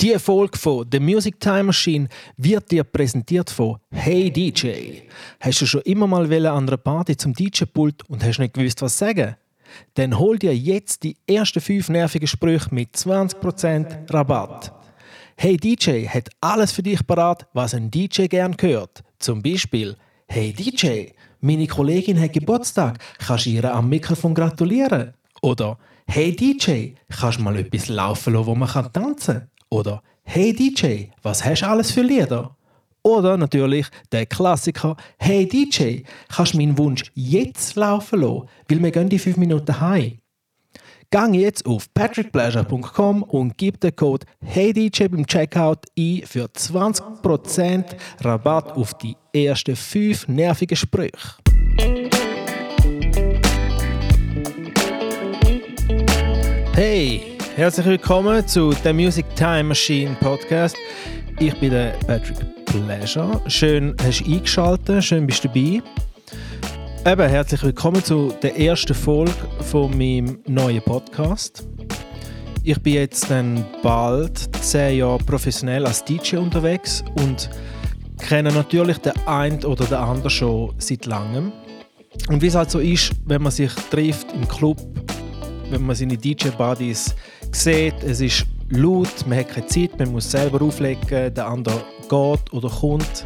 Die Folge von The Music Time Machine wird dir präsentiert von Hey DJ. Hast du schon immer mal an einer Party zum DJ-Pult und hast nicht gewusst, was sagen? Dann hol dir jetzt die ersten fünf nervigen Sprüche mit 20% Rabatt. Hey DJ hat alles für dich parat, was ein DJ gern hört. Zum Beispiel Hey DJ, meine Kollegin hat Geburtstag, kannst du ihr am Mikrofon gratulieren? Oder Hey DJ, kannst du mal etwas laufen lassen, wo man tanzen kann? Oder Hey DJ, was hast du alles für Lieder? Oder natürlich der Klassiker Hey DJ, kannst du meinen Wunsch jetzt laufen lassen, weil wir gehen die 5 Minuten heim. Gang jetzt auf patrickpleasure.com und gib den Code HeyDJ beim Checkout ein für 20% Rabatt auf die ersten 5 nervigen Sprüche. Hey, herzlich willkommen zu der Music Time Machine Podcast. Ich bin der Patrick Pleasure. Schön hast du eingeschaltet, schön bist du dabei. Eben, herzlich willkommen zu der ersten Folge von meinem neuen Podcast. Ich bin jetzt dann bald zehn Jahre professionell als DJ unterwegs und kenne natürlich den einen oder den anderen schon seit langem. Und wie es halt so ist, wenn man sich trifft im Club, wenn man seine DJ-Buddies sieht, es ist laut, man hat keine Zeit, man muss selber auflegen, der andere geht oder kommt.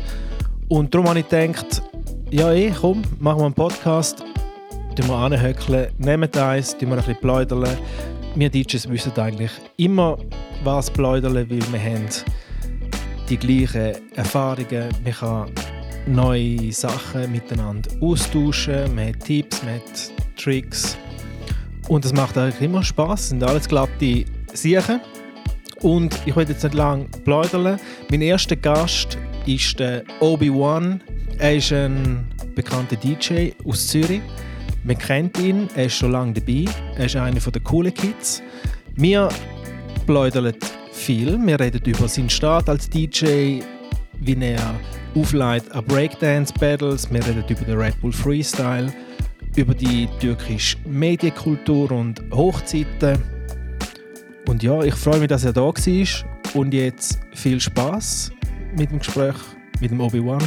Und darum habe ich gedacht, ja eh, komm, machen wir einen Podcast, tun wir anhöckeln, nehmen eins, tun wir ein bisschen pläudern. Wir DJs wissen eigentlich immer, was pläudern, weil wir haben die gleichen Erfahrungen, man kann neue Sachen miteinander austauschen, man hat Tipps, man hat Tricks und es macht eigentlich immer Spaß. Sind alles glatte Sachen. Und ich will jetzt nicht lange plaudern. Mein erster Gast ist der Obi-Wan. Er ist ein bekannter DJ aus Zürich. Man kennt ihn, er ist schon lange dabei. Er ist einer der coolen Kids. Wir plaudern viel. Wir reden über seinen Start als DJ, wie er aufleitet an Breakdance-Battles. Wir reden über den Red Bull Freestyle über die türkische Medienkultur und Hochzeiten. Und ja, ich freue mich, dass er da war. Und jetzt viel Spaß mit dem Gespräch mit dem Obi-Wan.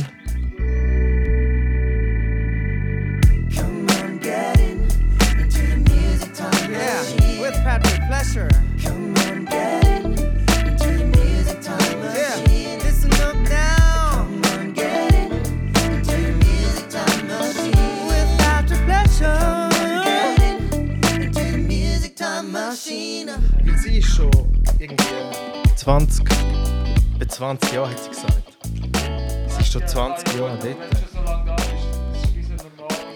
20, bei 20 Jahren hat sie gesagt. Sie ist schon 20 Jahre dort.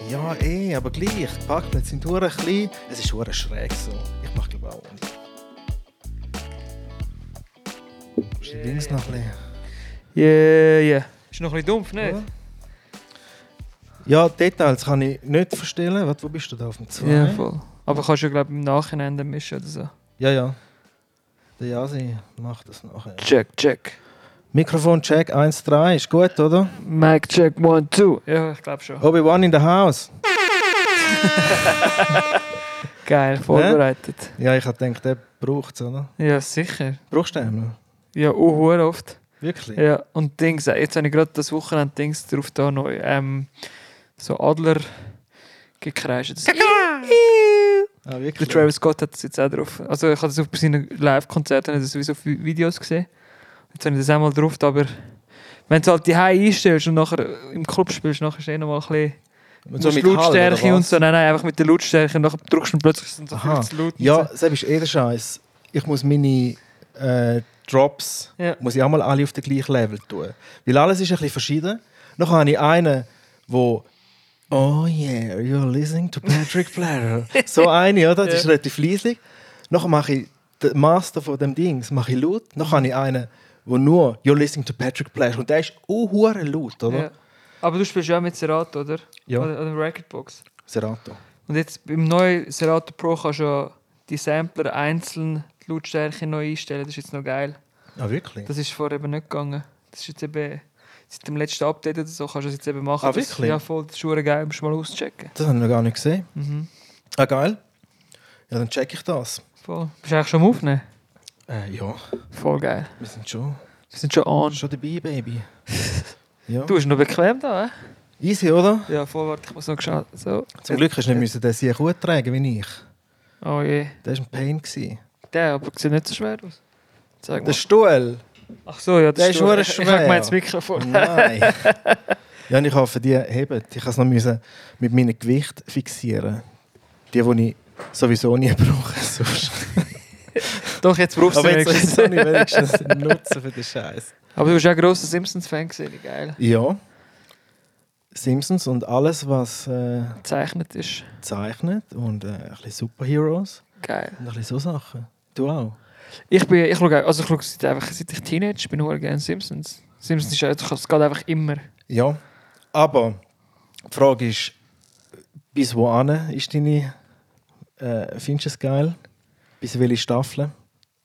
Ja, eh, aber gleich. Die Parkplätze sind hure klein. Es ist hure schräg so. Ich mach glaube auch nicht. Ist die Dings noch ein bisschen... Yeah, yeah. Ist noch ein bisschen dumpf, nicht? Ja, Details kann ich nicht verstellen. Warte, wo bist du da auf dem 2? Ja, voll. Aber kannst du, glaube ich, im Nachhinein dann mischen oder so. ja, ja. Der Jasi macht das nachher. Check, check. Mikrofon check 1, 3. Ist gut, oder? Mic check, one, two. Ja, ich glaube schon. Obi-Wan in the house. Geil, vorbereitet. Ja, ich habe gedacht, der braucht es, oder? Ja, sicher. Brauchst du den? Ja, auch oft. Wirklich? Ja, und Dings, äh, jetzt habe ich gerade das Wochenende Dings drauf da neu. Ähm, so Adler gekreischt. Ah, Der? Travis Scott hat das jetzt auch drauf. Also ich habe das auf seinen Live-Konzerten das sowieso auf Videos gesehen. Jetzt habe ich das einmal drauf, aber wenn du halt die High einstellst und nachher im Club spielst, nachher ist eh noch mal ein bisschen Und so mit Lautstärke und so. Nein, nein, einfach mit der Lautstärke und nachher drückst du plötzlich sind so Aha. viel zu laut. und Ja, so. das ist eh der Scheiß. Ich muss meine äh, Drops Ja. muss ich auch mal alle auf den gleichen Level tun. Weil alles ist ein bisschen verschieden. Noch habe ich einen, wo Oh yeah, you're listening to Patrick Blair. so eine, oder? Das ist relativ leislich. Nachher mache ich den Master von dem Dings mache ich laut. Nachher habe ich einen, wo nur You're listening to Patrick Blair. Und der ist auch hure laut, oder? Ja. Aber du spielst ja auch mit Serato, oder? Ja. Oder, oder Recordbox. Serato. Und jetzt beim neuen Serato Pro kannst du ja die Sampler einzeln die Lautstärke neu einstellen. Das ist jetzt noch geil. Ah, wirklich? Das ist vorher eben nicht gegangen. Das ist jetzt eben seit dem letzten Update oder so kannst du das jetzt eben machen. Ah, Das- wirklich? Ja, voll. Das ist schon geil. Musst du mal auschecken. Das habe ich noch gar nicht gesehen. Mhm. Ah, geil. Ja, dann check ich das. Voll. Bist du eigentlich schon am Aufnehmen? Äh, ja, Voll geil. wir sind schon, Wir sind schon on. schon dabei, Baby. Ja. Du bist noch bequem da, hä? Easy, oder? Ja, voll, warte, ich muss noch schauen. So. Zum Glück hast du nicht müssen den sehr gut tragen wie ich. Oh je. Das war ein Pain. Gewesen. Der, aber sieht nicht so schwer aus. Der mal. Stuhl? Ach so, ja, der das ist verdammt Ich, ich schwer. habe gemeint, das Mikrofon. Nein. ja, und ich hoffe, die heben. Ich kann es noch müssen mit meinem Gewicht fixieren. Die, die ich sowieso nie brauche. Sonst. Doch, jetzt brauchst du Aber jetzt, wenigstens. ich wenigstens einen Nutzen für den Scheiß. Aber du bist ja ein grosser Simpsons-Fan geil. Ja. Simpsons und alles, was äh, Gezeichnet ist. zeichnet und äh, ein bisschen Superheroes Geil. und ein bisschen so Sachen. Du auch? Ich bin, ich schaue, also ich schaue seit, einfach, seit ich Teenager bin, ich gerne Simpsons. Simpsons ist einfach, es geht einfach immer. Ja. Aber die Frage ist, bis wohin ist deine, äh, findest du es geil? Bis welche Staffel?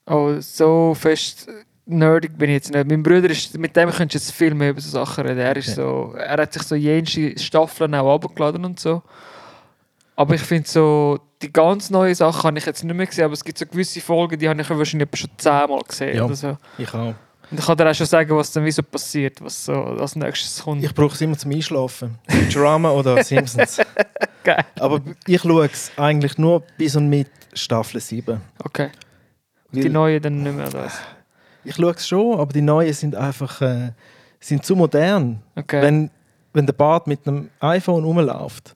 Oh, so fest nerdig bin ich jetzt nicht. Mein Bruder ist, mit dem könntest du jetzt viel mehr über so Sachen reden. Er, ist Okay. so, er hat sich so jenste Staffeln auch abgeladen und so. Aber ich finde so, die ganz neuen Sachen habe ich jetzt nicht mehr gesehen, aber es gibt so gewisse Folgen, die habe ich wahrscheinlich schon zehnmal gesehen Ja. oder so. Ich auch. Und ich kann dir auch schon sagen, was dann wie so passiert, was so als nächstes kommt. Ich brauche es immer zum Einschlafen. Drama oder Simpsons. Geil. Aber ich schaue es eigentlich nur bis und mit Staffel 7. Okay. Weil Die neuen dann nicht mehr das. Ich schaue es schon, aber die neuen sind einfach äh, sind zu modern. Okay. Wenn, wenn der Bart mit einem iPhone rumläuft,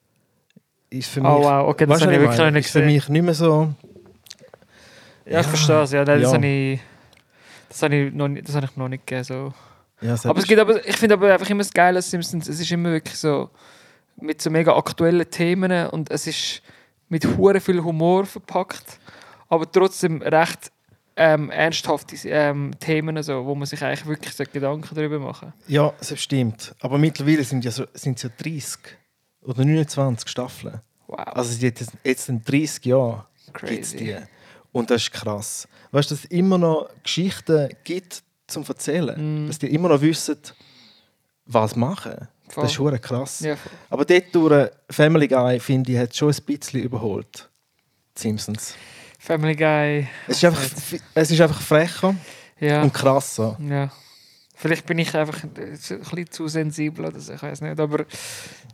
ist für mich, oh wow, okay, das habe ich wirklich noch nicht ist für gesehen. mich nicht mehr so. Ja, ich verstehe es. Ja, nein, das Ja. habe ich, das habe ich noch nicht, das habe ich noch nicht gegeben. So. Ja, Aber es gibt aber, ich finde aber einfach immer das Geile Simpsons. Es ist immer wirklich so mit so mega aktuellen Themen und es ist mit hure viel Humor verpackt, aber trotzdem recht ähm, ernsthafte ähm, Themen, so, wo man sich eigentlich wirklich so Gedanken darüber machen. ja, das stimmt. Aber mittlerweile sind ja so, sind ja 30 oder 29 Staffeln. Wow, Also jetzt, jetzt in 30 Jahren gibt es die. Und das ist krass. Weißt du, dass es immer noch Geschichten gibt zum Erzählen. Mm. Dass die immer noch wissen, was machen. Voll. Das ist hure krass. Ja. Aber dort durch Family Guy, finde ich, hat schon ein bisschen überholt. Die Simpsons. Family Guy. Es ist einfach, es ist einfach frecher Ja. und krasser. Ja. Vielleicht bin ich einfach ein bisschen zu sensibel oder so, ich weiß nicht. Aber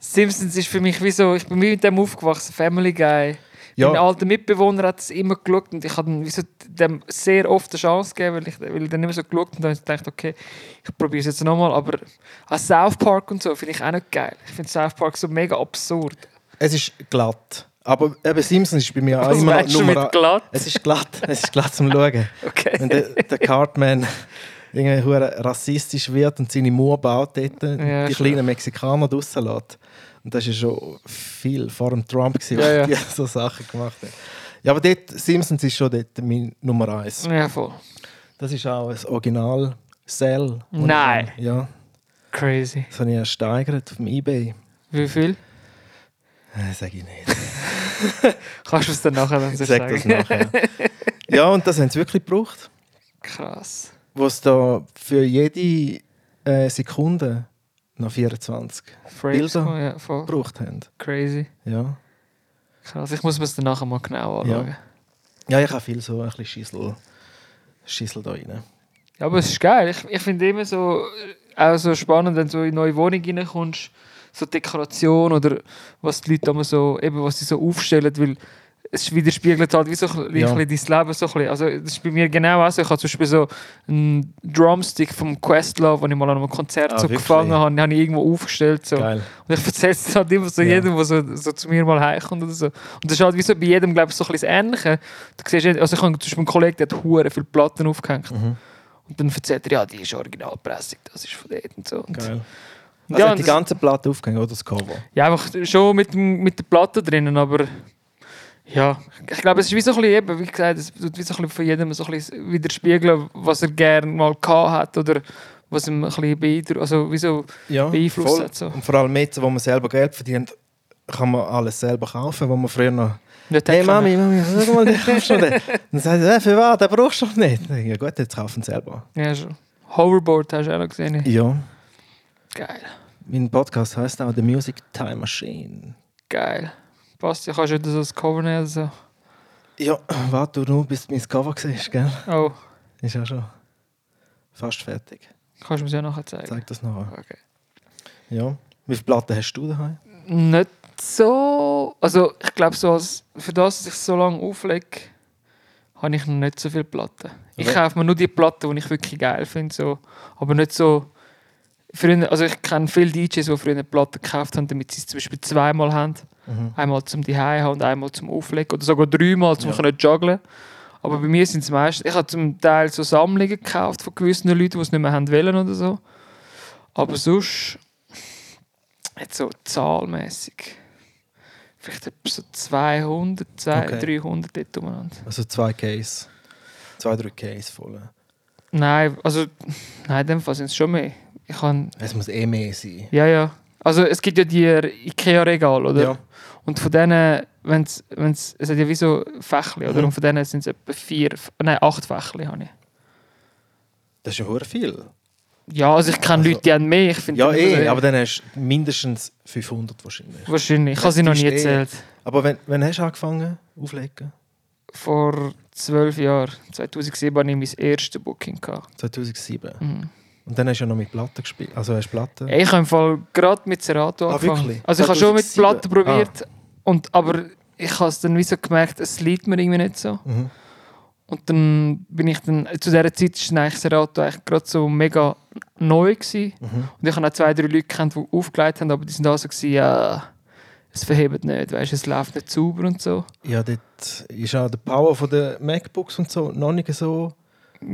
Simpsons ist für mich wie so, ich bin mit dem aufgewachsen, Family Guy. Ja. Mein alter Mitbewohner hat es immer geschaut und ich habe so dem sehr oft eine Chance gegeben, weil ich, weil ich dann immer so geschaut und dann gedacht, okay, ich probiere es jetzt nochmal. Aber an South Park und so finde ich auch nicht geil. Ich finde South Park so mega absurd. Es ist glatt. Aber eben Simpsons ist bei mir auch Was immer noch Nummer mit glatt? Es ist glatt. Es ist glatt zum Schauen. Okay. Wenn der, der Cartman irgendwie hure rassistisch wird und seine Mauer baut dort, Ja, die schon. kleinen Mexikaner draussen lässt. Und das war schon viel vor dem Trump, gewesen, Ja, ja. die so Sachen gemacht haben. Ja, aber dort, Simpsons ist schon dort mein Nummer eins. Ja, voll. Das ist auch ein Original Cell. Nein. Ja, Crazy. das habe ich ersteigert auf dem Ebay. Wie viel? Äh, sag ich nicht. Kannst du es dann nachher dann Ich so sag das nachher. ja, und das haben sie wirklich gebraucht. Krass. Wo es da für jede äh, Sekunde noch 24 Frames, Bilder. ja, voll. gebraucht haben. Crazy. Ja. Krass. Ich muss mir das dann nachher mal genau Ja. anschauen. ja, ich habe viel so ein bisschen Schissel, Schissel da rein. Ja, aber es ist geil. Ich, ich finde immer so, äh, auch so spannend, wenn du so in eine neue Wohnung reinkommst, so Dekoration oder was die Leute immer so, eben was sie so aufstellen, weil es widerspiegelt halt wie so ein Ja. dein Leben so ein bisschen. Also das ist bei mir genau auch so. Ich habe zum Beispiel so einen Drumstick vom Questlove, den ich mal an einem Konzert Ah, so wirklich? gefangen habe, den habe ich irgendwo aufgestellt. So. Geil. Und ich erzähle es halt immer so Ja. jedem, der so, so zu mir mal heimkommt oder so. Und das ist halt wie so bei jedem, glaube ich, so ein bisschen das Ähnliche. Du siehst, also ich habe zum Beispiel einen Kollegen, der hat hure viele Platten aufgehängt. Mhm. Und dann erzählt er, ja, die ist Originalpressung, das ist von dort und so. Und Geil. Ja, Also hat die ganze Platte aufgehängt oder das Cover? ja, einfach schon mit, mit der Platte drinnen, aber ja, ich glaube, es ist wie so ein bisschen, eben, wie gesagt, es tut wie so ein bisschen von jedem so ein bisschen widerspiegeln, was er gerne mal gehabt hat oder was ihm ein bisschen beeindruckt, also wie so Ja, beeinflusst voll. hat. So. Und vor allem jetzt, wo man selber Geld verdient, kann man alles selber kaufen, wo man früher noch Nicht «Hey Mami, Mami, schau mal, den kaufst du den.» Dann sagt sie «Äh, «Für was? Den brauchst du doch nicht.» Ja gut, jetzt kaufen sie selber. Ja, schon. Hoverboard hast du auch noch gesehen. Ja, Geil, mein Podcast heißt auch «The Music Time Machine». geil. Passt, ja, kannst du wieder so das Cover nehmen. So. Ja, warte du nur, bis du mein Cover siehst, gell? Oh, Ist auch schon fast fertig. Kannst du mir das ja nachher zeigen? Zeig das nachher. Okay. Ja. Wie viele Platten hast du daheim? Nicht so. Also, ich glaube, so für das, dass ich so lange auflege, habe ich noch nicht so viele Platten. Ich kaufe mir nur die Platten, die ich wirklich geil finde. So. Aber nicht so. Früher, also ich kenne viele DJs, die früher Platten gekauft haben, damit sie es zum Beispiel zweimal haben. Mhm. Einmal zum die haben und einmal zum Auflegen. Oder sogar dreimal zum Ja. können juggeln. Aber bei mir sind es meistens. Ich habe zum Teil so Sammlungen gekauft von gewissen Leuten, die es nicht mehr haben wollen oder so. Aber sonst. Jetzt so zahlmäßig. Vielleicht so 200, 200 Okay. 300 dort umeinander. Also zwei Case. Zwei, drei Case voll. Nein, also. Nein, in dem Fall sind es schon mehr. Ich kann. Es muss eh mehr sein. Ja, ja. Also es gibt ja die IKEA-Regal, oder? Ja. Und von denen, wenn's, wenn's, es hat ja wie so Fächli, oder? Mhm. Und von denen sind es etwa vier, nein, acht Fächli habe ich. Das ist ja hure viel. Ja, also ich kenne Also- Leute, die haben mehr. Ich Ja, eh, aber dann hast du mindestens 500 wahrscheinlich. Wahrscheinlich. Ich habe sie noch nie eh- gezählt. Aber wenn, wenn hast du angefangen auflegen? Vor zwölf Jahren, 2007, hatte ich mein erstes Booking. Gehabt. 2007. Mhm. Und dann hast du ja noch mit Platten gespielt. Also hast du Platten? Ich habe im Fall gerade mit Serato Ah, angefangen. wirklich? Also ich habe schon mit 2007? Platten probiert, und, aber ich habe es dann wie so gemerkt, es liegt mir irgendwie nicht so. Mhm. Und dann bin ich dann, zu dieser Zeit war eigentlich Serato eigentlich gerade so mega neu gewesen. Mhm. Und ich habe auch zwei, drei Leute kennt, die aufgelegt haben, aber die sind auch so gewesen, ja, es verhebt nicht, weißt, es läuft nicht sauber und so. Ja, dort ist auch der Power von den MacBooks und so noch nicht so.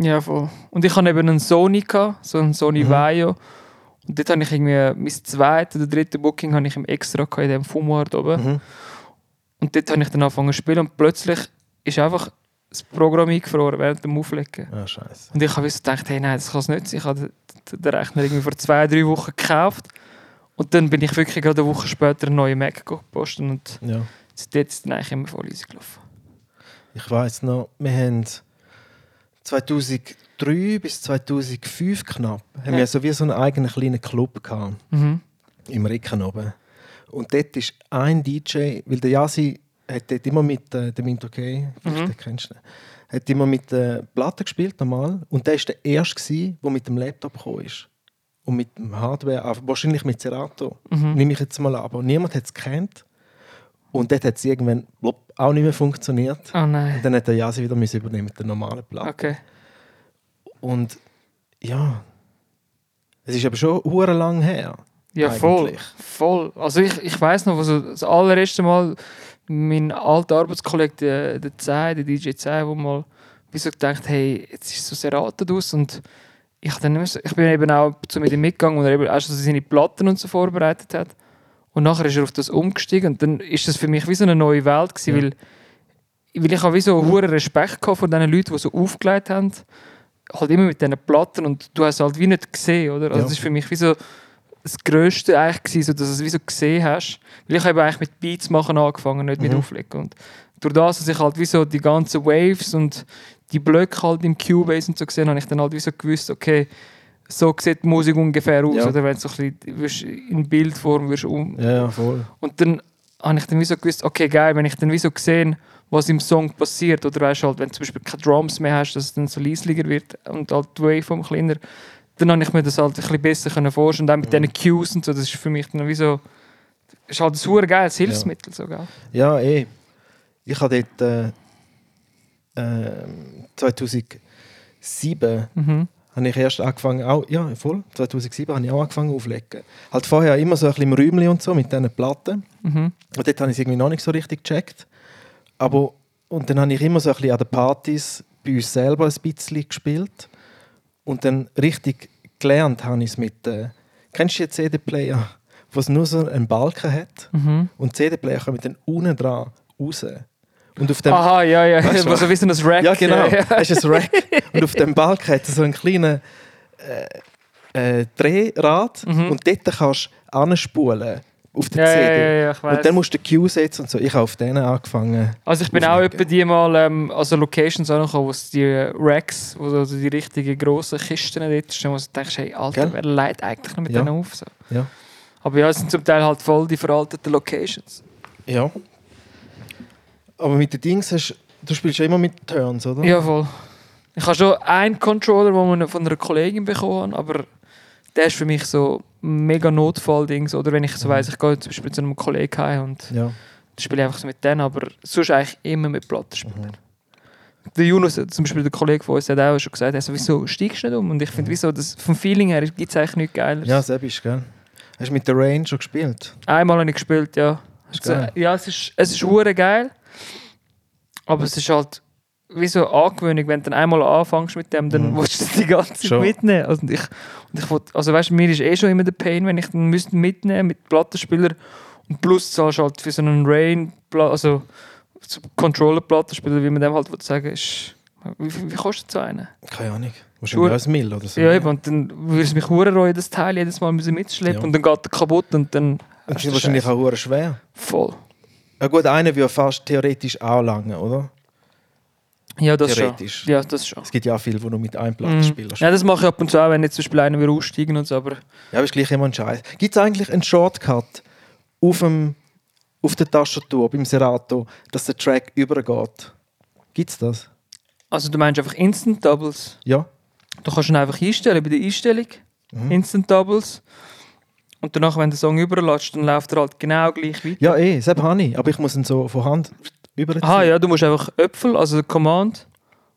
Ja, voll. Und ich hatte eben einen Sony, gehabt, so einen Sony Mhm. Vaio. Und dort habe ich irgendwie, mein zweites oder drittes Booking habe ich im Extra gehabt, in dem Fumoir oben. Mhm. Und dort habe ich dann angefangen zu spielen und plötzlich ist einfach das Programm eingefroren während dem Auflegen. Ah, scheiße. Und ich habe so gedacht, hey, nein, das kann es nicht sein. Ich habe den, Rechner irgendwie vor zwei, drei Wochen gekauft. Und dann bin ich wirklich gerade eine Woche später einen neuen Mac gepostet und Ja. dort ist es dann eigentlich immer voll easy gelaufen. Ich weiß noch, wir haben 2003 bis 2005 knapp, haben Ja. wir so wie so einen eigenen kleinen Club gehabt, Mhm. im Ricken oben. Und dort ist ein DJ, weil der Yasi hat dort immer mit äh, dem Minto K, Mhm. den kennst du, hat immer mit der Platte gespielt normal und der ist der erste der mit dem Laptop gekommen ist und mit dem Hardware, wahrscheinlich mit Serato, Mhm. nehme ich jetzt mal an, aber niemand hat es gekannt und dort hat es irgendwann blop, auch nicht mehr funktioniert. Oh Und nein. dann hat der Jasi wieder müssen übernehmen mit der normalen Platte. Okay. Und ja, es ist aber schon hure lang her. Ja, voll. Eigentlich. voll. Also ich, ich weiß noch, also das allererste Mal mein alter Arbeitskollege, der, der Zai, der DJ Zai, wo mal wie so gedacht, hey, jetzt ist so Serato aus und ich, dann ich bin eben auch zu mit ihm mitgegangen und er eben auch schon seine Platten und so vorbereitet hat. Und nachher ist er auf das umgestiegen und dann ist das für mich wie so eine neue Welt gewesen, Ja. weil, weil ich habe wie so einen hohen Respekt gehabt vor diesen Leuten, die so aufgelegt haben. Halt immer mit diesen Platten und du hast es halt wie nicht gesehen, oder? Also Ja. das ist für mich wie so das Größte eigentlich gewesen, so dass du es wie so gesehen hast. Weil ich habe eigentlich mit Beats machen angefangen, nicht mit Mhm. Auflegen. Und durch das, dass ich halt wie so die ganzen Waves und die Blöcke halt im Cubase und so gesehen habe ich dann halt wie so gewusst, okay, so sieht die Musik ungefähr aus, Ja. oder wenn du so ein bisschen in Bildform wirst um. Ja, ja, voll. Und dann habe ich dann wie so gewusst, okay, geil, wenn ich dann wie so gesehen, was im Song passiert, oder weißt halt, wenn du zum Beispiel keine Drums mehr hast, dass es dann so leislicher wird und halt die Waveform kleiner, dann habe ich mir das halt ein bisschen besser können vorstellen. Und auch mit Mhm. diesen Cues und so, das ist für mich dann wie so, ist halt ein super geiles Hilfsmittel sogar. Ja, eh. Ich habe dort äh, äh, 2007 Mhm. Habe ich erst angefangen, auch, ja, voll, 2007 habe ich auch angefangen aufzulegen. Halt vorher immer so ein bisschen im Räumchen und so mit diesen Platten. Mhm. Und dort habe ich es irgendwie noch nicht so richtig gecheckt. Aber, und dann habe ich immer so ein bisschen an den Partys bei uns selber ein bisschen gespielt. Und dann richtig gelernt habe ich es mit, äh, kennst du den CD-Player, wo es nur so einen Balken hat? Mhm. Und CD-Player kommen dann unten dran raus. Und auf dem, Aha, ja, ja, Weißt du was so wie so ein Rack. ja, genau, Ja, ja. hast du ein Rack. Und auf dem Balken hat es so einen kleinen äh, äh, Drehrad. Mhm. Und dort kannst du anspulen auf der Ja, CD. ja, ja, ich weiss. Und dann musst du den Cue setzen und so. Ich habe auf denen angefangen. Also ich bin auch auflegen. etwa die mal ähm, also Locations angekommen, wo es die Racks, wo also die richtigen grossen Kisten dort stehen, wo du denkst, hey, Alter, Gell? wer leitet eigentlich noch mit Ja. denen auf? So. Ja. Aber ja, es sind zum Teil halt voll die veralteten Locations. Ja. Aber mit den Dings hast du spielst ja immer mit Turns, oder? Ja, voll. Ich habe schon einen Controller, den wir von einer Kollegin bekommen haben, aber der ist für mich so mega Notfall-Dings. Oder wenn ich so weiss, ich gehe zum Beispiel zu einem Kollegen heim und Ja. spiele ich einfach so mit denen, aber sonst eigentlich immer mit Plattenspielern. Der Yunus, zum Beispiel der Kollege von uns, hat auch schon gesagt, also, wieso steigst du nicht um? Und ich finde, wieso, das, vom Feeling her gibt es eigentlich nichts Geileres. Ja, selbst ist, gell? Hast du mit der Range schon gespielt? Einmal habe ich gespielt, ja. Ist Also, ja, es ist, es ist geil. Aber es ist halt wie so eine Angewöhnung, wenn du dann einmal anfängst mit dem, dann Mhm. willst du es die ganze Zeit Schon. mitnehmen. Also, ich, und ich wollt, also weißt mir ist eh schon immer der Pain, wenn ich dann müsste mitnehmen mit Plattenspieler und plus zahlst halt für so einen Rain, also so Controller-Plattenspieler, wie man dem halt sagen ist, wie, wie, wie kostet so einen? Keine Ahnung. Wahrscheinlich als Mill oder so. Ja, eben, und dann würde es mich reuen, das Teil jedes Mal müssen mitschleppen Ja. und dann geht er kaputt und dann Das ist wahrscheinlich auch schwer. voll. Ja gut, einer würde fast theoretisch anlangen, oder? Ja, das schon. Ja, das schon. Es gibt ja auch viele, die nur mit einem Mhm. Plattenspieler Ja, das mache ich ab und zu auch, wenn jetzt zum Beispiel einer will aussteigen und so, aber Ja, aber ist gleich immer ein Scheiß. Gibt es eigentlich einen Shortcut auf, dem, auf der Tastatur beim Serato, dass der Track übergeht? Gibt es das? also du meinst einfach Instant Doubles. Ja. Du kannst ihn einfach einstellen bei der Einstellung, Mhm. Instant Doubles. Und danach, wenn der Song überlässt, dann läuft er halt genau gleich weiter. Ja, eh, das habe ich. Aber ich muss ihn so von Hand überziehen. Aha, ja, du musst einfach Äpfel, also Command,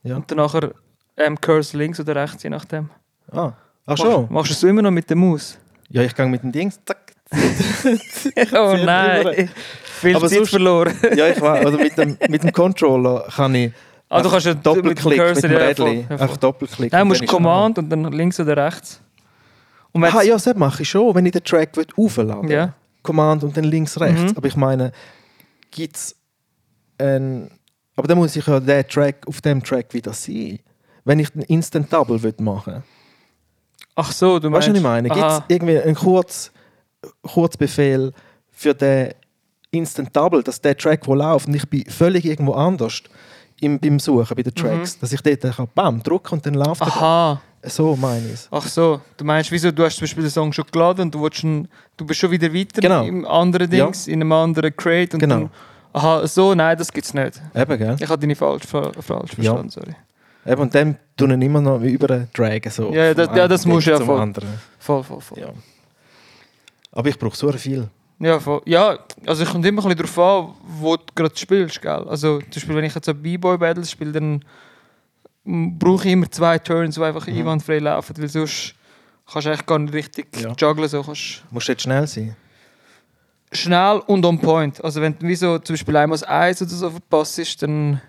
Ja. und dann nachher ähm, Cursor links oder rechts, je nachdem. Ah, ach schon? machst du es immer noch mit der Maus? Ja, ich gehe mit dem Dings. Zack. oh nein, viel Aber Zeit sonst- verloren. Ja, ich weiß. Oder mit dem, mit dem Controller kann ich Ah, du kannst ja Doppelklick mit dem mit, Cursor, dem ja, Rädchen. Einfach Doppelklick. Nein, du musst Command und dann links oder rechts. Ah, ja, das mache ich schon, wenn ich den Track will aufladen Ja. Command und dann links, rechts. Mhm. Aber ich meine, gibt es ein. Aber dann muss ich ja den Track auf dem Track wieder sein. Wenn ich einen Instant Double will machen Ach so, du Weißt meinst... du, was ich meine? Gibt es Aha. irgendwie einen Kurz, Kurzbefehl für den Instant Double, dass der Track, der läuft, und ich bin völlig irgendwo anders im, beim Suchen bei den Tracks, dass ich dort kann, bam, drücke und dann läuft er. Mhm. So meine ich es. Ach so, du meinst, wieso du hast zum Beispiel den Song schon geladen und du, schon, du bist schon wieder weiter Genau. im anderen Ja. Dings, in einem anderen Crate und Genau. dann, aha, so, nein, das gibt's nicht. Eben, gell? Ich habe deine falsch, fa- falsch Ja. verstanden, sorry. Eben, und dann tun ihn immer noch über dragen. So, Ja, ja, das- ja, das musst du ja voll. anderen. Voll, voll, voll. Ja. Aber ich brauche so viel. Ja, voll. ja, also es kommt immer ein bisschen darauf an, wo du gerade spielst, gell? Also zum Beispiel, wenn ich jetzt ein B-Boy-Battles spiele, dann brauche ich immer zwei Turns, die einfach einwandfrei laufen, weil sonst kannst du eigentlich gar nicht richtig Ja. jugglen. So kannst Musst du jetzt schnell sein? schnell und on point. Also wenn du wie so zum Beispiel einmal Eis oder so verpasst ist, dann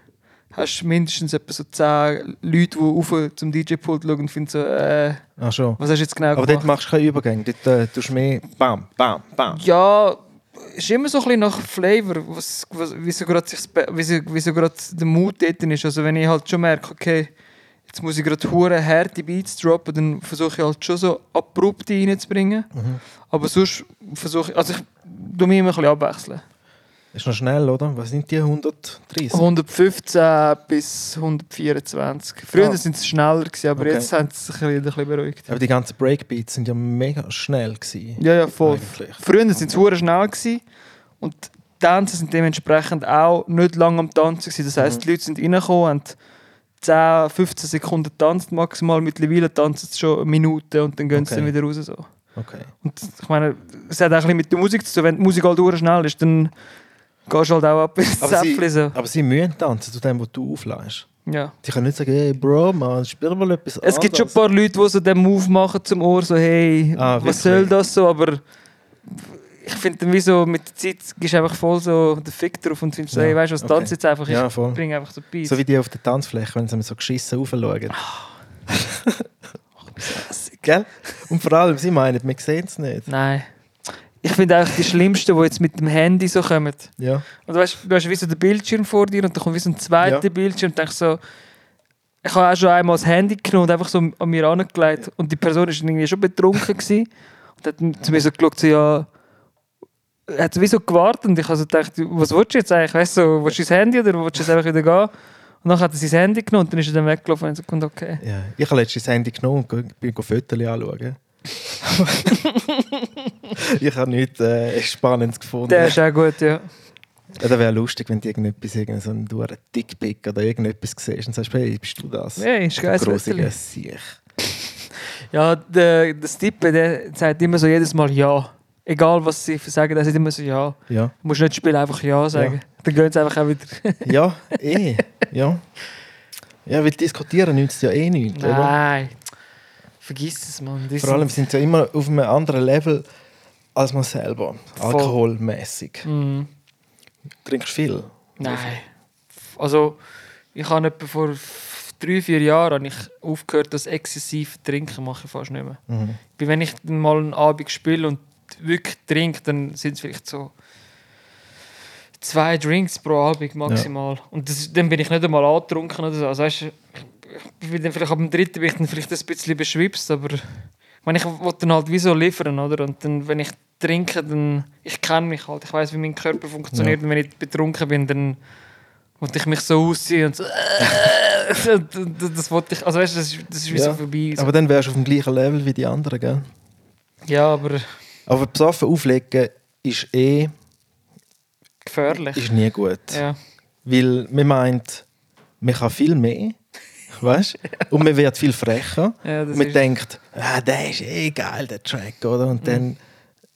hast du mindestens etwa so 10 Leute, die auf zum DJ-Pult schauen und finden so, äh, Ach schon. was hast du jetzt genau Aber gemacht? dort machst du keine Übergänge. Dort äh, tust du mehr bam, bam, bam. Ja, ist immer so ein bisschen nach Flavor, was, was, wie so gerade sich spe- wie so, wie so gerade der Mut dort ist. Also wenn ich halt schon merke, okay, jetzt muss ich gerade hure harte Beats droppen, dann versuche ich halt schon so abrupt reinzubringen. Mhm. Aber sonst versuche ich, also ich tue mich immer ein bisschen abwechseln. Ist noch schnell, oder? Was sind die 130? 115 bis 124. Früher Ah. sind es schneller gewesen, aber Okay. jetzt haben sie sich ein bisschen beruhigt. Aber die ganzen Breakbeats sind ja mega schnell gewesen. Ja, ja, voll. Eigentlich. Früher sind sie hure schnell gewesen und die Tänze sind dementsprechend auch nicht lange am Tanzen gewesen. Das heisst, die Leute sind reingekommen und 10, 15 Sekunden tanzt maximal. Mittlerweile tanzen sie schon eine Minute und dann gehen sie Okay. dann wieder raus. So. Okay. Und ich meine, es hat auch ein bisschen mit der Musik zu tun. Wenn die Musik halt schnell ist, dann gehst halt auch ab ins Aber sie, Zäpfchen. So. aber sie müssen tanzen zu dem, was du auflässt. Ja. Die können nicht sagen, hey Bro, man, spiel mal etwas Es gibt schon ein anderes. paar Leute, die so den Move machen zum Ohr, so hey, Ah, was soll das so, aber ich finde dann wie so, mit der Zeit gehst du einfach voll so den Fick drauf und findest so, Ja, hey, weißt du was, okay. tanz jetzt einfach, ich Ja, voll. bringe einfach so Beats. So wie die auf der Tanzfläche, wenn sie so geschissen raufschauen. Ah. Gell? Und vor allem, sie meinen, wir sehen es nicht. Nein. Ich finde eigentlich die Schlimmsten, die jetzt mit dem Handy so kommen. Ja. Und du, weißt, du hast wie so den Bildschirm vor dir und dann kommt wie so ein zweiter Ja. Bildschirm und denkst so, ich habe auch schon einmal das Handy genommen und einfach so an mir angelegt und die Person war irgendwie schon betrunken gewesen. und hat zu mir so geschaut, so, ja, hat wie so gewartet und ich habe so gedacht, was willst du jetzt eigentlich? Weißt du, so, willst du das Handy oder willst du jetzt einfach wieder gehen? Und dann hat er sein Handy genommen und dann ist er dann weggelaufen und ich so, okay. ja. Ich habe letztens das Handy genommen und bin Fotos anschauen. ich habe nichts äh, Spannendes gefunden. Der ist auch gut, ja. Ja, das wäre lustig, wenn du irgendetwas, irgendein so einen duren Dickpick oder irgendetwas siehst und sagst, hey, bist du das? Hey, ist geil, Gruseliger das Sieg. Ja, der, der Stippe, der sagt immer so jedes Mal Ja. Egal was sie sagen, der sagt immer so Ja. Ja. Du musst nicht spielen, einfach Ja sagen. Dann gehen sie einfach auch wieder. Ja, eh. Ja. Ja, weil diskutieren nützt ja eh nichts, oder? Vergiss es, Mann. Die Vor allem sind- sie ja immer auf einem anderen Level als man selber. Alkoholmäßig. Mhm. Trinkst du viel? Nein. Also, ich habe etwa vor drei, vier Jahren habe ich aufgehört, das exzessiv trinken mache ich fast nicht mehr. Mhm. Wenn ich mal einen Abend spiele und wirklich trinke, dann sind es vielleicht so zwei Drinks pro Abend maximal. Und das, dann bin ich nicht einmal angetrunken oder so. Also, weißt, ich bin dann vielleicht ab dem dritten bin ich dann vielleicht ein bisschen beschwipst, aber ich meine, ich wollte dann halt wie so liefern, oder? Und dann, wenn ich trinke, dann ich kenne mich halt, ich weiß, wie mein Körper funktioniert. Ja. Und wenn ich betrunken bin, dann wollte ich mich so ausziehen und so. das, das wollte ich, also weißt, du, das ist, das ist wie Ja, so vorbei. So. Aber dann wärst du auf dem gleichen Level wie die anderen, gell? Ja, aber Aber besoffen auflegen ist eh gefährlich. ist nie gut. Ja. Weil man meint, man kann viel mehr. Weißt? Und man wird viel frecher. Ja, und man ist- denkt, ah, der ist eh geil, der Track, oder? Und dann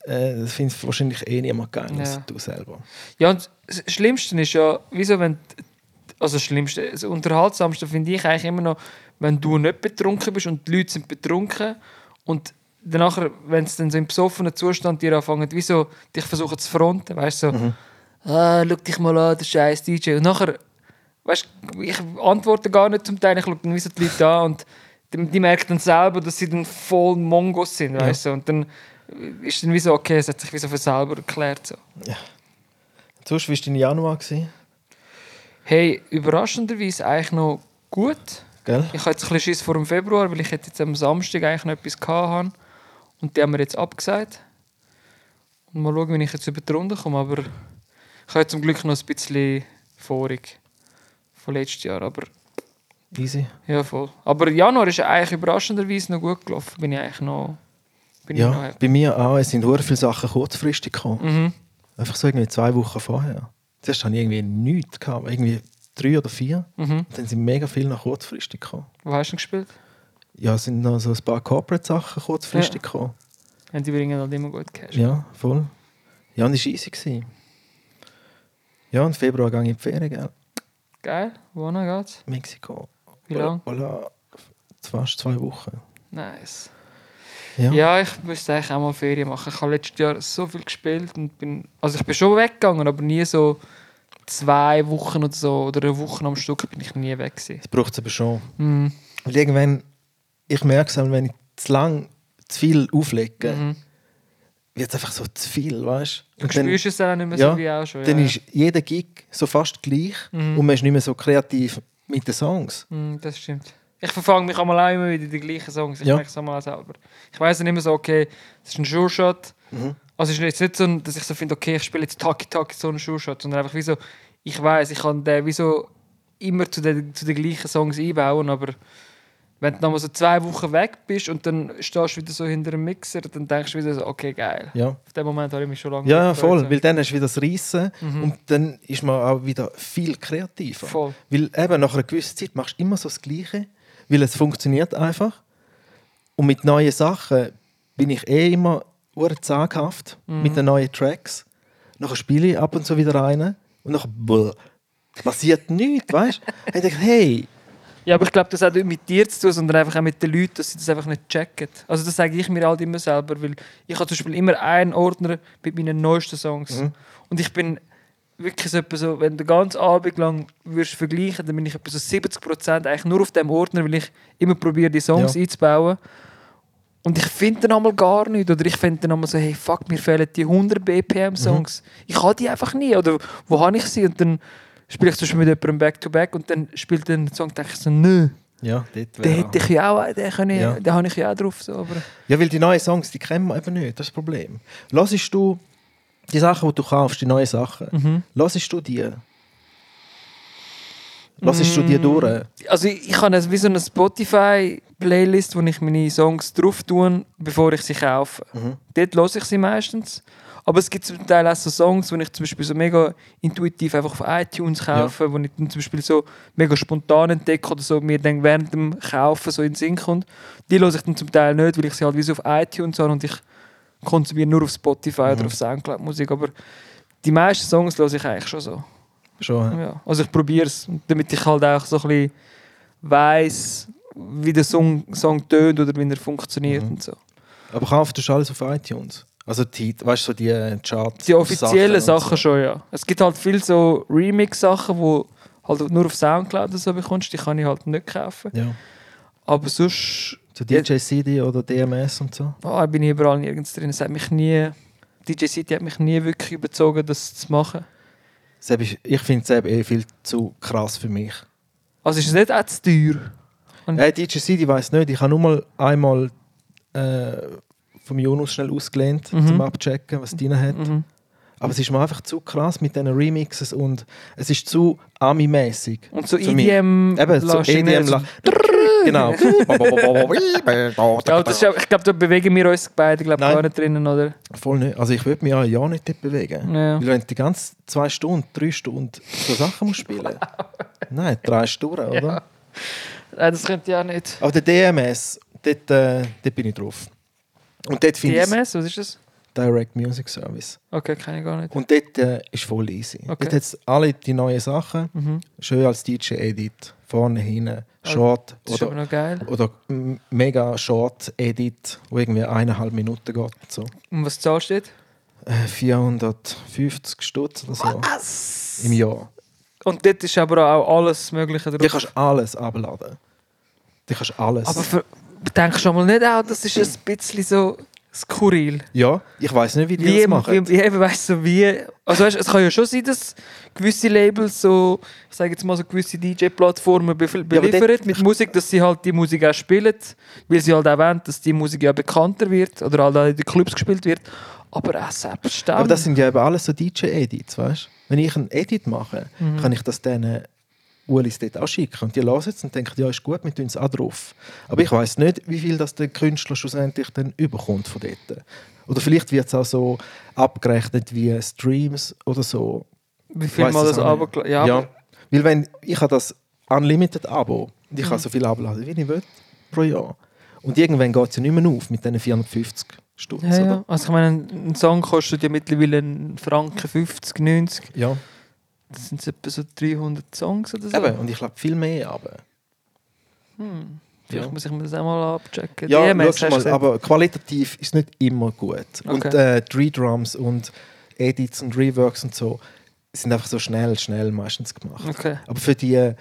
äh, das findest du wahrscheinlich eh niemand geil, Ja. als du selber. Ja, und das Schlimmste ist ja, wieso, wenn. Also, das Schlimmste, das Unterhaltsamste finde ich eigentlich immer noch, wenn du nicht betrunken bist und die Leute sind betrunken und danach, wenn sie dann so im besoffenen Zustand dir anfangen, wieso dich versuchen zu fronten, weißt du, so, ah, schau dich mal an, der scheiß DJ. Und nachher, weißt ich antworte gar nicht zum Teil, ich schaue dann die Leute an und die, die merken dann selber, dass sie dann voll Mongos sind, weißt du, und dann ist dann wie so, okay, es hat sich wie so für selber erklärt. So. Sonst, wie war dein Januar? Gewesen, Hey, überraschenderweise eigentlich noch gut. gell? Ich habe jetzt ein bisschen Schiss vor dem Februar, weil ich jetzt am Samstag eigentlich noch etwas gehabt habe. Und die haben mir jetzt abgesagt. Und mal schauen, wie ich jetzt über die Runde komme. Aber ich habe zum Glück noch ein bisschen vorig von letztes Jahr. Aber Easy. ja, voll. Aber Januar ist eigentlich überraschenderweise noch gut gelaufen. Bin ich eigentlich noch... Bin ich noch Ja, happy. bei mir auch. Es sind sehr viele Sachen kurzfristig gekommen. Mhm. Einfach so irgendwie zwei Wochen vorher. Zuerst hatte ich irgendwie nichts, gehabt, irgendwie drei oder vier. Mhm. Dann sind mega viele noch kurzfristig gekommen. Wo hast du denn gespielt? Ja, es sind noch so ein paar Corporate-Sachen kurzfristig gekommen. Ja, die bringen halt immer gut Cash. Ja, voll. Ja, und es war easy. Gewesen. Ja, im Februar gehe ich in die Ferien, gell? Geil. Wo noch geht's? Mexiko. Wie lang? Voilà. Fast zwei Wochen. Nice. Ja. Ja, ich müsste eigentlich auch mal Ferien machen. Ich habe letztes Jahr so viel gespielt und bin, also ich bin schon weggegangen, aber nie so zwei Wochen oder so oder eine Woche am Stück bin ich nie weg. Das braucht es aber schon. Mhm. Weil irgendwann, ich merke es, wenn ich zu lang zu viel auflege, Mhm. Wird einfach so zu viel, weißt Du spürst es dann auch nicht mehr ja, so wie auch schon. dann ja. ist jeder Gig so fast gleich Mhm. und man ist nicht mehr so kreativ mit den Songs. Mhm, das stimmt. Ich verfange mich einmal auch immer wieder in die gleichen Songs. Ich Ja. merke es auch selber. Ich weiß dann immer so, okay, das ist ein Sure-Shot. Mhm. Also es ist jetzt nicht so, dass ich so finde, okay, ich spiele jetzt Taki Taki so einen Sure-Shot, sondern einfach wie so, ich weiß, ich kann den wie so immer zu den, zu den gleichen Songs einbauen, aber wenn du noch mal so zwei Wochen weg bist und dann stehst du wieder so hinter einem Mixer, dann denkst du wieder so, okay, geil. Ja, Auf den Moment habe ich mich schon lange ja voll, weil dann hast du wieder das Reissen Mhm. und dann ist man auch wieder viel kreativer. Voll. Weil eben nach einer gewissen Zeit machst du immer so das Gleiche, weil es funktioniert einfach. Und mit neuen Sachen bin ich eh immer zaghaft Mhm. mit den neuen Tracks. Nachher spiele ich ab und zu wieder rein und nachher bäh, passiert nichts, weißt du? Ich denke, hey, Ja, aber ich glaube, das hat nicht mit dir zu tun, sondern einfach auch mit den Leuten, dass sie das einfach nicht checken. Also das sage ich mir halt immer selber, weil ich habe zum Beispiel immer einen Ordner mit meinen neuesten Songs. Mhm. Und ich bin wirklich so, so wenn du den ganzen Abend lang würdest vergleichen, dann bin ich etwa so 70% eigentlich nur auf dem Ordner, weil ich immer probiere, die Songs Ja. einzubauen. Und ich finde dann einmal gar nicht. Oder ich finde dann einmal so, hey, fuck, mir fehlen die 100 BPM-Songs. Ich habe die einfach nie. Oder wo habe ich sie? Und dann spiele ich zum Beispiel mit jemandem Back-to-Back und dann spielt der Song und denke ich so, nö, ja, dort den hätte ich ja auch, den, kann ich, Ja. den habe ich ja auch drauf. So, aber Ja, weil die neuen Songs, die kennen wir eben nicht, das ist das Problem. Lassest du die Sachen, die du kaufst, die neuen Sachen, Mhm. lassest du die? Lassest du die Mm. durch? Also ich, ich habe wie so eine Spotify-Playlist, wo ich meine Songs drauf tue, bevor ich sie kaufe. Mhm. Dort höre ich sie meistens. Aber es gibt zum Teil auch so Songs, die ich zum Beispiel so mega intuitiv einfach auf iTunes kaufe, wo ich dann zum Beispiel so mega spontan entdecke oder so mir dann während dem Kaufen so in den Sinn kommt. Die höre ich dann zum Teil nicht, weil ich sie halt wie so auf iTunes habe und ich konsumiere nur auf Spotify Mhm. oder auf Soundcloud Musik. Aber die meisten Songs höre ich eigentlich schon so. Schon. Ja, also ich probiere es, damit ich halt auch so ein bisschen weiss, wie der Song, Song tönt oder wie er funktioniert Mhm. und so. Aber kaufst du alles auf iTunes? Also die, weißt du, so die äh, Charts. Die offiziellen und Sachen so. schon, ja. Es gibt halt viel so Remix-Sachen, die halt nur auf Soundcloud oder so bekommst, die kann ich halt nicht kaufen. Ja. Aber sonst So DJ CD oder DMS und so. ah, bin ich überall nirgends drin. Es hat mich nie, DJ City hat mich nie wirklich überzogen, das zu machen. Seb ist- Ich finde es eben eh viel zu krass für mich. Also ist es nicht auch zu teuer? Hey, DJ CD weiß nicht. Ich habe nur mal einmal äh, vom Jonas schnell ausgelehnt, Mhm. zum Abchecken, was drin hat. Mhm. Aber es ist mir einfach zu krass mit diesen Remixes und es ist zu Ami-mäßig. Und so. EDM... Eben, so EDM. la- Genau. Ja, ist, ich glaube, da bewegen wir uns beide glaub, Nein. gar nicht drinnen, oder? Voll nicht. Also ich würde mich auch ja nicht dort bewegen. Ja. Weil wenn du die ganze zwei Stunden, drei Stunden so Sachen musst spielen Nein, drei Stunden, oder? Ja. Nein, das könnte ich auch nicht. Aber der DMS, dort, äh, dort bin ich drauf. Und dort finde DMS, was ist das? Direct Music Service. Okay, kann ich gar nicht. Und dort äh, ist voll easy. Okay. Dort hat alle die neuen Sachen. Mhm. Schön als DJ-Edit. Vorne, hinten, Also, Short Das ist aber oder, noch geil. oder mega Short-Edit, wo irgendwie eineinhalb Minuten geht. Und so. Und was zahlst du dort? Äh, 450 Stutz oder so Was? im Jahr. Und dort ist aber auch alles Mögliche Du drauf. kannst alles abladen. Du kannst alles. aber für, denkst du schon mal nicht auch, das ist ein bisschen so skurril? ja, ich weiß nicht, wie die Wie, das machen. wie, eben, weißt du, wie... Also weißt, es kann ja schon sein, dass gewisse Labels so, ich sage jetzt mal so gewisse DJ-Plattformen beliefern dort- mit Musik, dass sie halt die Musik auch spielen, weil sie halt auch wollen, dass die Musik ja bekannter wird oder halt auch in den Clubs gespielt wird. Aber auch selbst. Aber das sind ja eben alles so DJ-Edits, weißt du? Wenn ich einen Edit mache, Mhm. kann ich das denen Ulis dort auch schicken. Und die hören es und denken, ja, ist gut, wir tun es auch drauf. Aber ich weiß nicht, wie viel das der Künstler schlussendlich dann überkommt von dort. Oder vielleicht wird es auch so abgerechnet wie Streams oder so. Wie viel Weiss mal das Abo... Ja, Ja, weil wenn ich habe das Unlimited-Abo und ich Mhm. kann so viel abladen, wie ich will, pro Jahr. Und irgendwann geht es ja nicht mehr auf mit diesen 450 Stutz, Ja, ja. oder? Also ich meine, ein ein Song kostet ja mittlerweile einen Franken 50, 90. Ja, Das sind etwa so 300 Songs oder so. eben. Und ich glaube viel mehr aber. Hm. Vielleicht Ja. muss ich mir das auch mal abchecken. Ja, du mal, gesagt? aber qualitativ ist nicht immer gut. Und Okay. äh, die Drums und Edits und Reworks und so sind einfach so schnell, schnell meistens gemacht. Okay. Aber für die äh,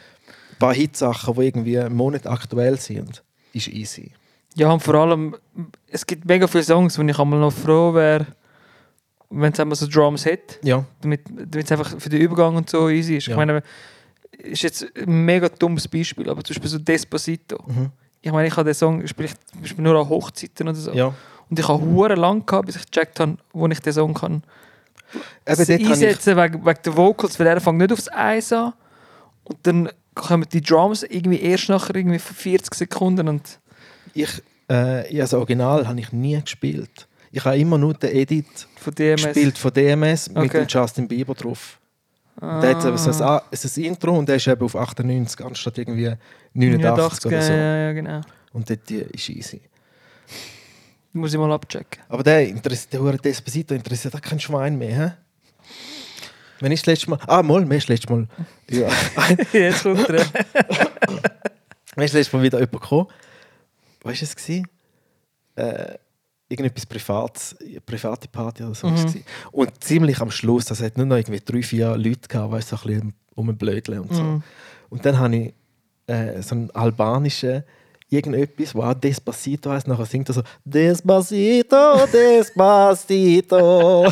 paar Hitsachen, die irgendwie einen Monat aktuell sind, ist easy. Ja, und vor allem, es gibt mega viele Songs, wo ich einmal noch froh wäre, wenn es einmal so Drums hat, Ja, damit es einfach für den Übergang und so easy ist. Ja. Ich meine, ist jetzt ein mega dummes Beispiel, aber zum Beispiel so Despacito. mhm. Ich meine, ich habe den Song spiele ich zum Beispiel nur an Hochzeiten oder so. ja. Und ich habe hure lang gehabt, bis ich gecheckt habe, wo ich den Song kann Eben einsetzen wegen, wegen der Vocals, weil er fängt nicht aufs Eis an und dann kommen die Drums irgendwie erst nach irgendwie 40 Sekunden und ich, äh, ja, das Original habe ich nie gespielt. Ich habe immer nur den Edit von DMS. gespielt von DMS mit Okay. dem Justin Bieber drauf. Ah. Der hat eben so ein, ein Intro und der ist eben auf 98 anstatt irgendwie 89 oder so. Ja, ja, genau. Und dort die ist easy. Muss ich mal abchecken. Aber der interessiert, der Hure Despacito interessiert auch kein Schwein mehr, hä? Wenn ich das letzte Mal... Ah, mal, mir ist das letzte Mal... Ja, Jetzt kommt er. mir ist das letzte Mal wieder jemand gekommen. Was war es? Äh, irgendetwas Privates, eine private Party oder so. Mhm. Und ziemlich am Schluss, das hat nur noch irgendwie drei, vier Leute gehabt, weißt du, so ein bisschen rumblödeln und so. Mhm. Und dann habe ich äh, so einen albanischen irgendetwas, wo auch Despacito heißt, nachher singt er so Despacito, Despacito.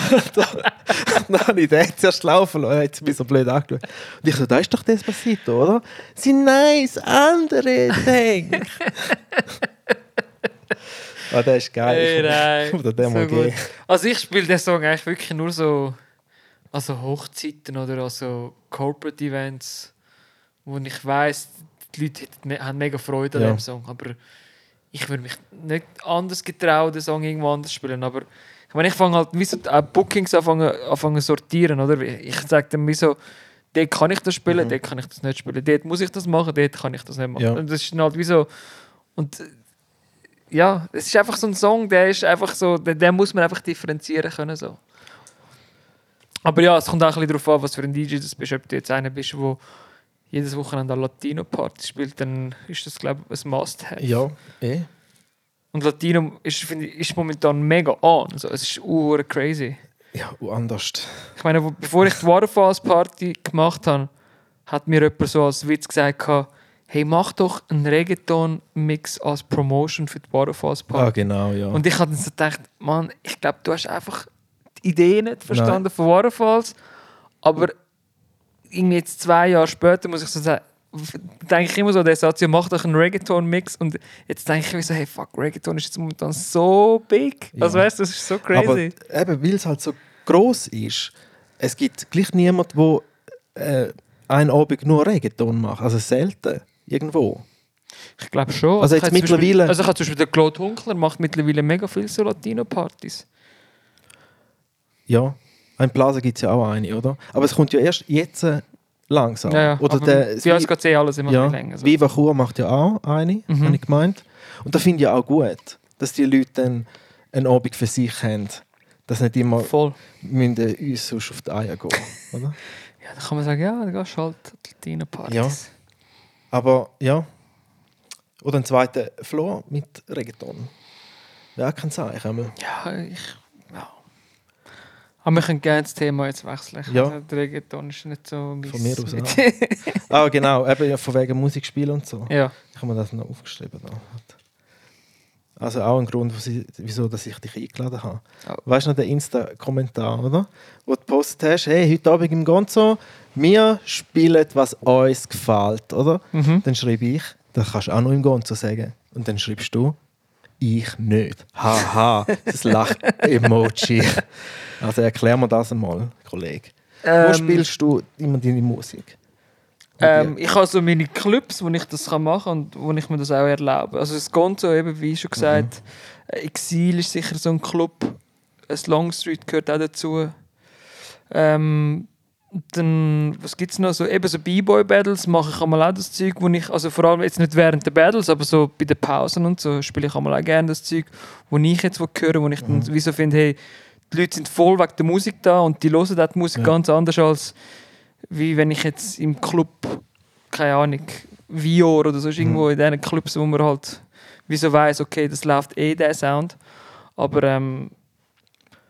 dann habe ich den zuerst laufen lassen, er hat mich so blöd angeschaut. Und ich so, da ist doch Despacito, oder? Sie nice, andere denken. ah, der ist geil. Hey, nein. Oder der So. Also ich spiele den Song eigentlich wirklich nur so also Hochzeiten oder also Corporate Events, wo ich weiß, die Leute haben mega Freude an Ja. dem Song, aber ich würde mich nicht anders getrauen, den Song irgendwo anders zu spielen, aber ich meine, ich fange halt wie so auch Bookings anfangen, anfangen sortieren, oder? Ich sage dann wie so, dort kann ich das spielen, Mhm. dort kann ich das nicht spielen, dort muss ich das machen, dort kann ich das nicht machen. Ja. Und das ist halt wie so, und äh, ja, es ist einfach so ein Song, der ist einfach so, den, den muss man einfach differenzieren können, so. Aber ja, es kommt auch ein bisschen darauf an, was für ein DJ das bist. Ob du jetzt einer bist, der jedes Wochenende an Latino-Party spielt, dann ist das, glaube ich, ein Must-Have. Ja, eh. Und Latino ist, finde ich, ist momentan mega an. Also, es ist ur crazy. Ja, anders. Ich meine, bevor ich die Waterfalls-Party gemacht habe, hat mir jemand so als Witz gesagt, hey, mach doch einen Reggaeton-Mix als Promotion für die Waterfalls-Party. Ah, genau, ja. Und ich habe dann so gedacht, Mann, ich glaube, du hast einfach die Idee nicht verstanden von Waterfalls. Aber irgendwie jetzt zwei Jahre später muss ich so sagen, denke ich immer so, der Satz, ja, mach doch einen Reggaeton-Mix. Und jetzt denke ich mir so, hey, fuck, Reggaeton ist jetzt momentan so big. Ja. Also weißt du, das ist so Aber crazy. eben, weil es halt so groß ist, es gibt gleich niemanden, der äh, einen Abend nur Reggaeton macht. Also selten. Irgendwo. ich glaube schon. Also jetzt zum Beispiel- mittlerweile- Also ich habe zum Beispiel der Claude Hunkler macht mittlerweile mega viel so Latino-Partys. Ja. Ein Plaza gibt es ja auch eine, oder? Aber es kommt ja erst jetzt äh, langsam. Ja, ja. Oder aber der, bei uns geht eh alles immer ja, länger. So. Viva Chur macht ja auch eine, Mhm. habe ich gemeint. Und da finde ich auch gut, dass die Leute dann einen Abend für sich haben. Dass nicht immer Voll. müssen uns sonst auf die Eier gehen, oder? Ja, dann kann man sagen, ja, dann gehst du halt Latino-Partys. Ja. Aber ja. Oder ein zweiter Floor mit Reggaeton. Ja, kann sein. einmal. Ja, ich. Ja. Aber wir können gerne das Thema jetzt wechseln. Ja. Also, der Reggaeton ist nicht so mein Von mir aus auch. Ah, genau. Eben ja, von wegen Musikspiel und so. ja. Ich habe mir das noch aufgeschrieben. Da. Also auch ein Grund, wieso dass ich dich eingeladen habe. Ja. Weißt du noch den Insta-Kommentar, oder? Wo du gepostet hast, hey, heute Abend im Gonzo, wir spielen, was uns gefällt, oder? Mhm. Dann schreibe ich, das kannst du auch noch im Gonzo sagen. Und dann schreibst du, ich nicht. Haha, das Lach-Emoji. Also erklär mir das einmal, Kollege. Wo Ähm, spielst du immer deine Musik? Ähm, ich habe so meine Clubs, wo ich das machen kann und wo ich mir das auch erlaube. Also das Gonzo, eben wie schon gesagt, äh, Exil ist sicher so ein Club. Ein Longstreet gehört auch dazu. Ähm, dann, was gibt es noch? So, eben so B-Boy-Battles mache ich einmal auch das Zeug, wo ich, also vor allem jetzt nicht während der Battles, aber so bei den Pausen und so spiele ich einmal auch gerne das Zeug, wo ich jetzt höre, wo ich dann wie so finde, hey, die Leute sind voll wegen der Musik da und die hören auch die Musik Ja. ganz anders als wie wenn ich jetzt im Club, keine Ahnung, Vior oder so, ist irgendwo in diesen Clubs, wo man halt wieso weiß, okay, das läuft eh der Sound. Aber ähm,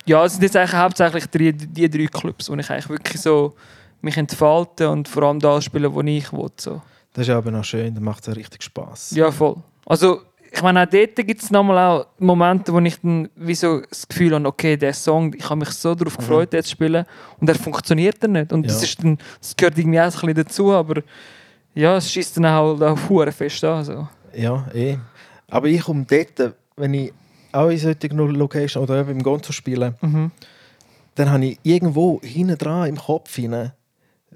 ja, es sind jetzt eigentlich hauptsächlich die, die drei Clubs, wo ich eigentlich wirklich so mich entfalten und vor allem das spielen, wo ich will. So. Das ist aber noch schön, dann macht es richtig Spaß. Ja, voll. Also, ich meine, auch dort gibt es nochmal auch Momente, wo ich dann wie so das Gefühl habe, okay, der Song, ich habe mich so darauf gefreut, den zu spielen und er funktioniert dann nicht. Und das, Ja. ist dann, das gehört irgendwie auch ein bisschen dazu, aber ja, es schießt dann auch auf Huren fest an. So. Ja, eh. Aber ich komme dort, wenn ich auch in solchen Location oder eben im Gonzo spiele, Mhm. dann habe ich irgendwo hinten dran im Kopf hinein,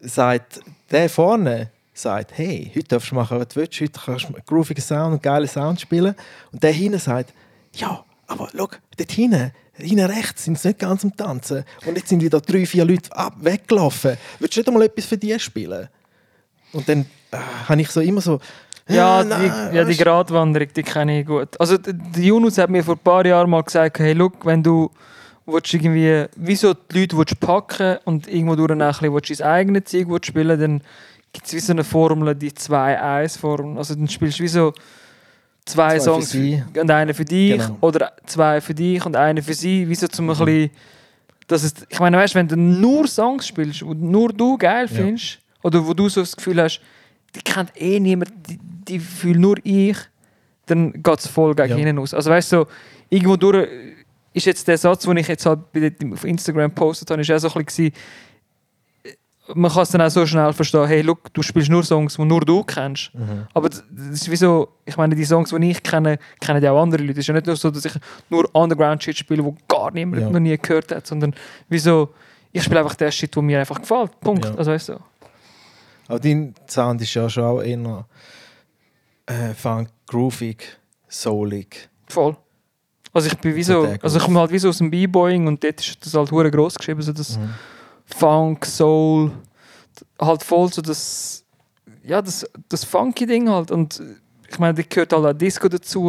sagt der vorne, sagt, hey, heute darfst du machen, was du willst, heute kannst du groovigen Sound und geilen Sound spielen. Und der hinten sagt, ja, aber schau, dort hinten, hinten rechts sind sie nicht ganz am Tanzen. Und jetzt sind wieder drei, vier Leute ab, weggelaufen. Willst du nicht einmal etwas für die spielen? Und dann äh, habe ich so immer so, Ja, äh, nein, die, ja, die? Gratwanderung, die kenne ich gut. Also, der Yunus hat mir vor ein paar Jahren mal gesagt, hey, look, wenn du willst irgendwie, wieso die Leute willst packen und irgendwo durch ein bisschen willst dein eigenes Zeug willst spielen, dann gibt es wie so eine Formel, die 2-1-Formel. Also dann spielst du wie so zwei, Zwei Songs und einen für dich Genau. oder zwei für dich und einen für sie, wie so zum ein bisschen, dass es, ich meine, weißt, wenn du nur Songs spielst, die nur du geil Ja. findest, oder wo du so das Gefühl hast, die kennt eh niemand, die, die fühle nur ich, dann geht es voll gegen Ja. hinten aus. Also weißt du, so, irgendwo durch ist jetzt der Satz, den ich jetzt halt auf Instagram gepostet habe, ist auch so ein bisschen, man kann es dann auch so schnell verstehen, hey, look, du spielst nur Songs, die nur du kennst. Mhm. Aber das ist wie so, ich meine, die Songs, die ich kenne, kennen ja auch andere Leute. Es ist ja nicht nur so, dass ich nur Underground-Shit spiele, wo gar niemand Ja. noch nie gehört hat, sondern wie so, ich spiele einfach den Shit, der mir einfach gefällt. Punkt. Ja. Also weißt du. Aber dein Sound ist ja schon auch eher äh, funk, groovig, soulig. Voll. Also ich bin wie So so, der also ich komme halt wie so aus dem B-Boying und dort ist das halt hure gross geschrieben, so das Mhm. Funk, Soul, halt voll so das, ja, das, das funky Ding halt. Und ich meine, da gehört halt auch Disco dazu,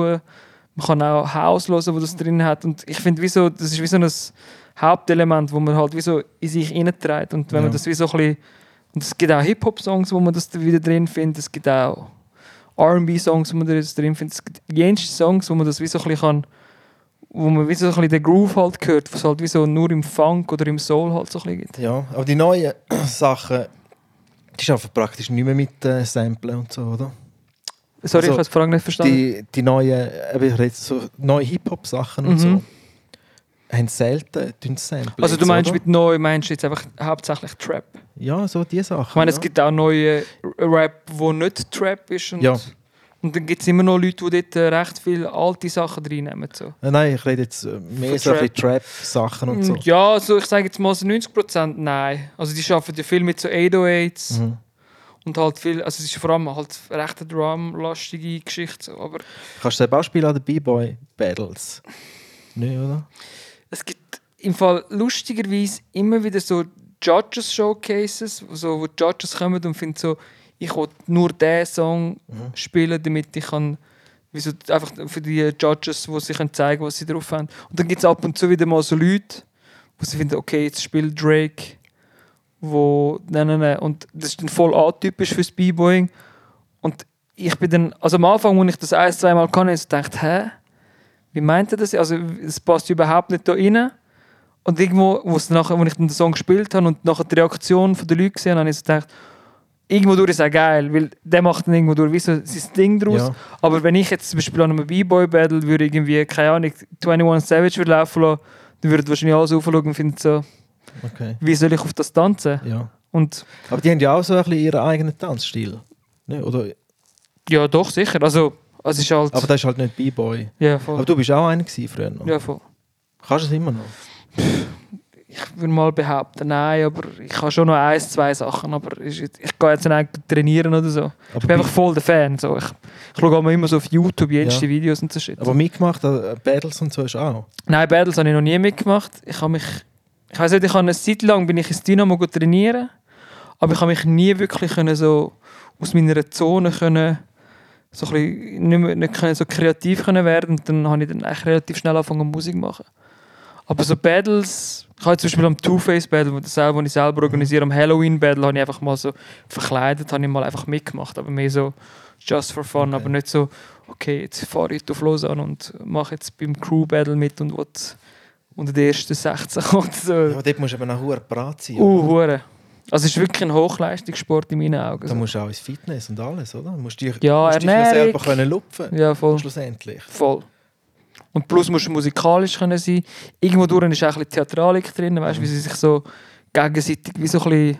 man kann auch House hören, wo das drin hat. Und ich finde wie so, das ist wie so ein Hauptelement, wo man halt wie so in sich reinträgt und wenn Ja. man das wie so ein bisschen, und es gibt auch Hip-Hop-Songs, wo man das wieder drin findet, es gibt auch R&B-Songs, wo man das drin findet, es gibt jenste Songs, wo man das wie so ein bisschen kann wo man wie so ein bisschen den Groove halt hört, was halt wie so nur im Funk oder im Soul halt so ein bisschen gibt. Ja, aber die neuen Sachen, die arbeiten praktisch nicht mehr mit äh, Samplen und so, oder? Sorry, Also, ich habe die Frage nicht verstanden. Die, die neuen, eben, ich rede so neue Hip-Hop-Sachen und Mhm. so, haben selten tun Samplen. also du meinst oder? mit neu, meinst du jetzt einfach hauptsächlich Trap? Ja, so die Sachen. Ich meine, ja. es gibt auch neue Rap, wo nicht Trap ist und, Ja. Und dann gibt es immer noch Leute, die dort äh, recht viele alte Sachen reinnehmen. So. Äh, Nein, ich rede jetzt äh, mehr so ein Trap-Sachen und so. Ja, also ich sage jetzt mal so 90% nein. Also die arbeiten ja viel mit so 808s Mhm. und halt viel, also es ist vor allem halt recht eine Drum-lastige Geschichte. Aber Kannst du selber auch spielen an den B-Boy-Battles? Nicht, oder? Es gibt im Fall lustigerweise immer wieder so Judges-Showcases, so, wo die Judges kommen und finden so, ich will nur diesen Song spielen, damit ich kann, wie so, einfach für die Judges, wo sie können zeigen was sie drauf haben. Und dann gibt es ab und zu wieder mal so Leute, wo sie finden, okay, jetzt spielt Drake, wo, nein, nein, nein, und das ist dann voll atypisch fürs B-Boying. Und ich bin dann, also am Anfang, als ich das ein, zwei Mal kann, ich gedacht, hä? Wie meint er das? Also, es passt überhaupt nicht da rein. Und irgendwo, wo es nachher, wo ich den Song gespielt habe und nachher die Reaktion der Leute gesehen habe, habe ich so gedacht, irgendwo durch ist auch geil, weil der macht dann irgendwo durch wie so sein Ding draus. Ja. Aber wenn ich jetzt zum Beispiel an einem B-Boy-Battle würde irgendwie, keine Ahnung, 21 Savage würde laufen lassen, dann würden wahrscheinlich alle aufschauen und finden so, Okay. wie soll ich auf das tanzen? Ja. Und Aber die haben ja auch so ein bisschen ihren eigenen Tanzstil. Ne? Oder, ja, doch, sicher. Also, es ist halt... aber das ist halt nicht B-Boy. ja, Aber voll. du bist auch einer gewesen früher noch. Ja, voll. Kannst du es immer noch? Ich würde mal behaupten, nein, aber ich habe schon noch ein, zwei Sachen, aber ich, ich gehe jetzt nicht trainieren oder so. Ich bin einfach voll der Fan. So. Ich, ich schaue immer so auf YouTube jenste Ja. Videos und so Shit. Aber mitgemacht, äh, Battles und so ist auch. Nein, Battles habe ich noch nie mitgemacht. Ich habe mich, ich weiß nicht, ich habe eine Zeit lang bin ich ins Dynamo trainieren, aber ich habe mich nie wirklich können so aus meiner Zone können, so ein bisschen, nicht, mehr, nicht können, so kreativ können werden und dann habe ich dann eigentlich relativ schnell angefangen Musik zu machen. Aber so Battles, ich habe zum Beispiel am Two-Face Battle, wo das selber, wo ich selber organisiere, am Halloween Battle, habe ich einfach mal so verkleidet, habe ich mal einfach mitgemacht, aber mehr so just for fun, Okay. aber nicht so, okay, jetzt fahre ich auf Lausanne und mache jetzt beim Crew Battle mit und will unter den ersten 16 oder so. Ja, aber dort musst du eben noch hure parat sein. Uh, hure. Also es ist wirklich ein Hochleistungssport in meinen Augen. Da musst du auch ins Fitness und alles, oder? Du musst dich, Ja, musst dich selber können lupfen Ja, voll. schlussendlich. Voll. Und plus musst du musikalisch können sein. Irgendwo durch ist auch ein bisschen Theatralik drin, weißt wie sie sich so gegenseitig wie so ein bisschen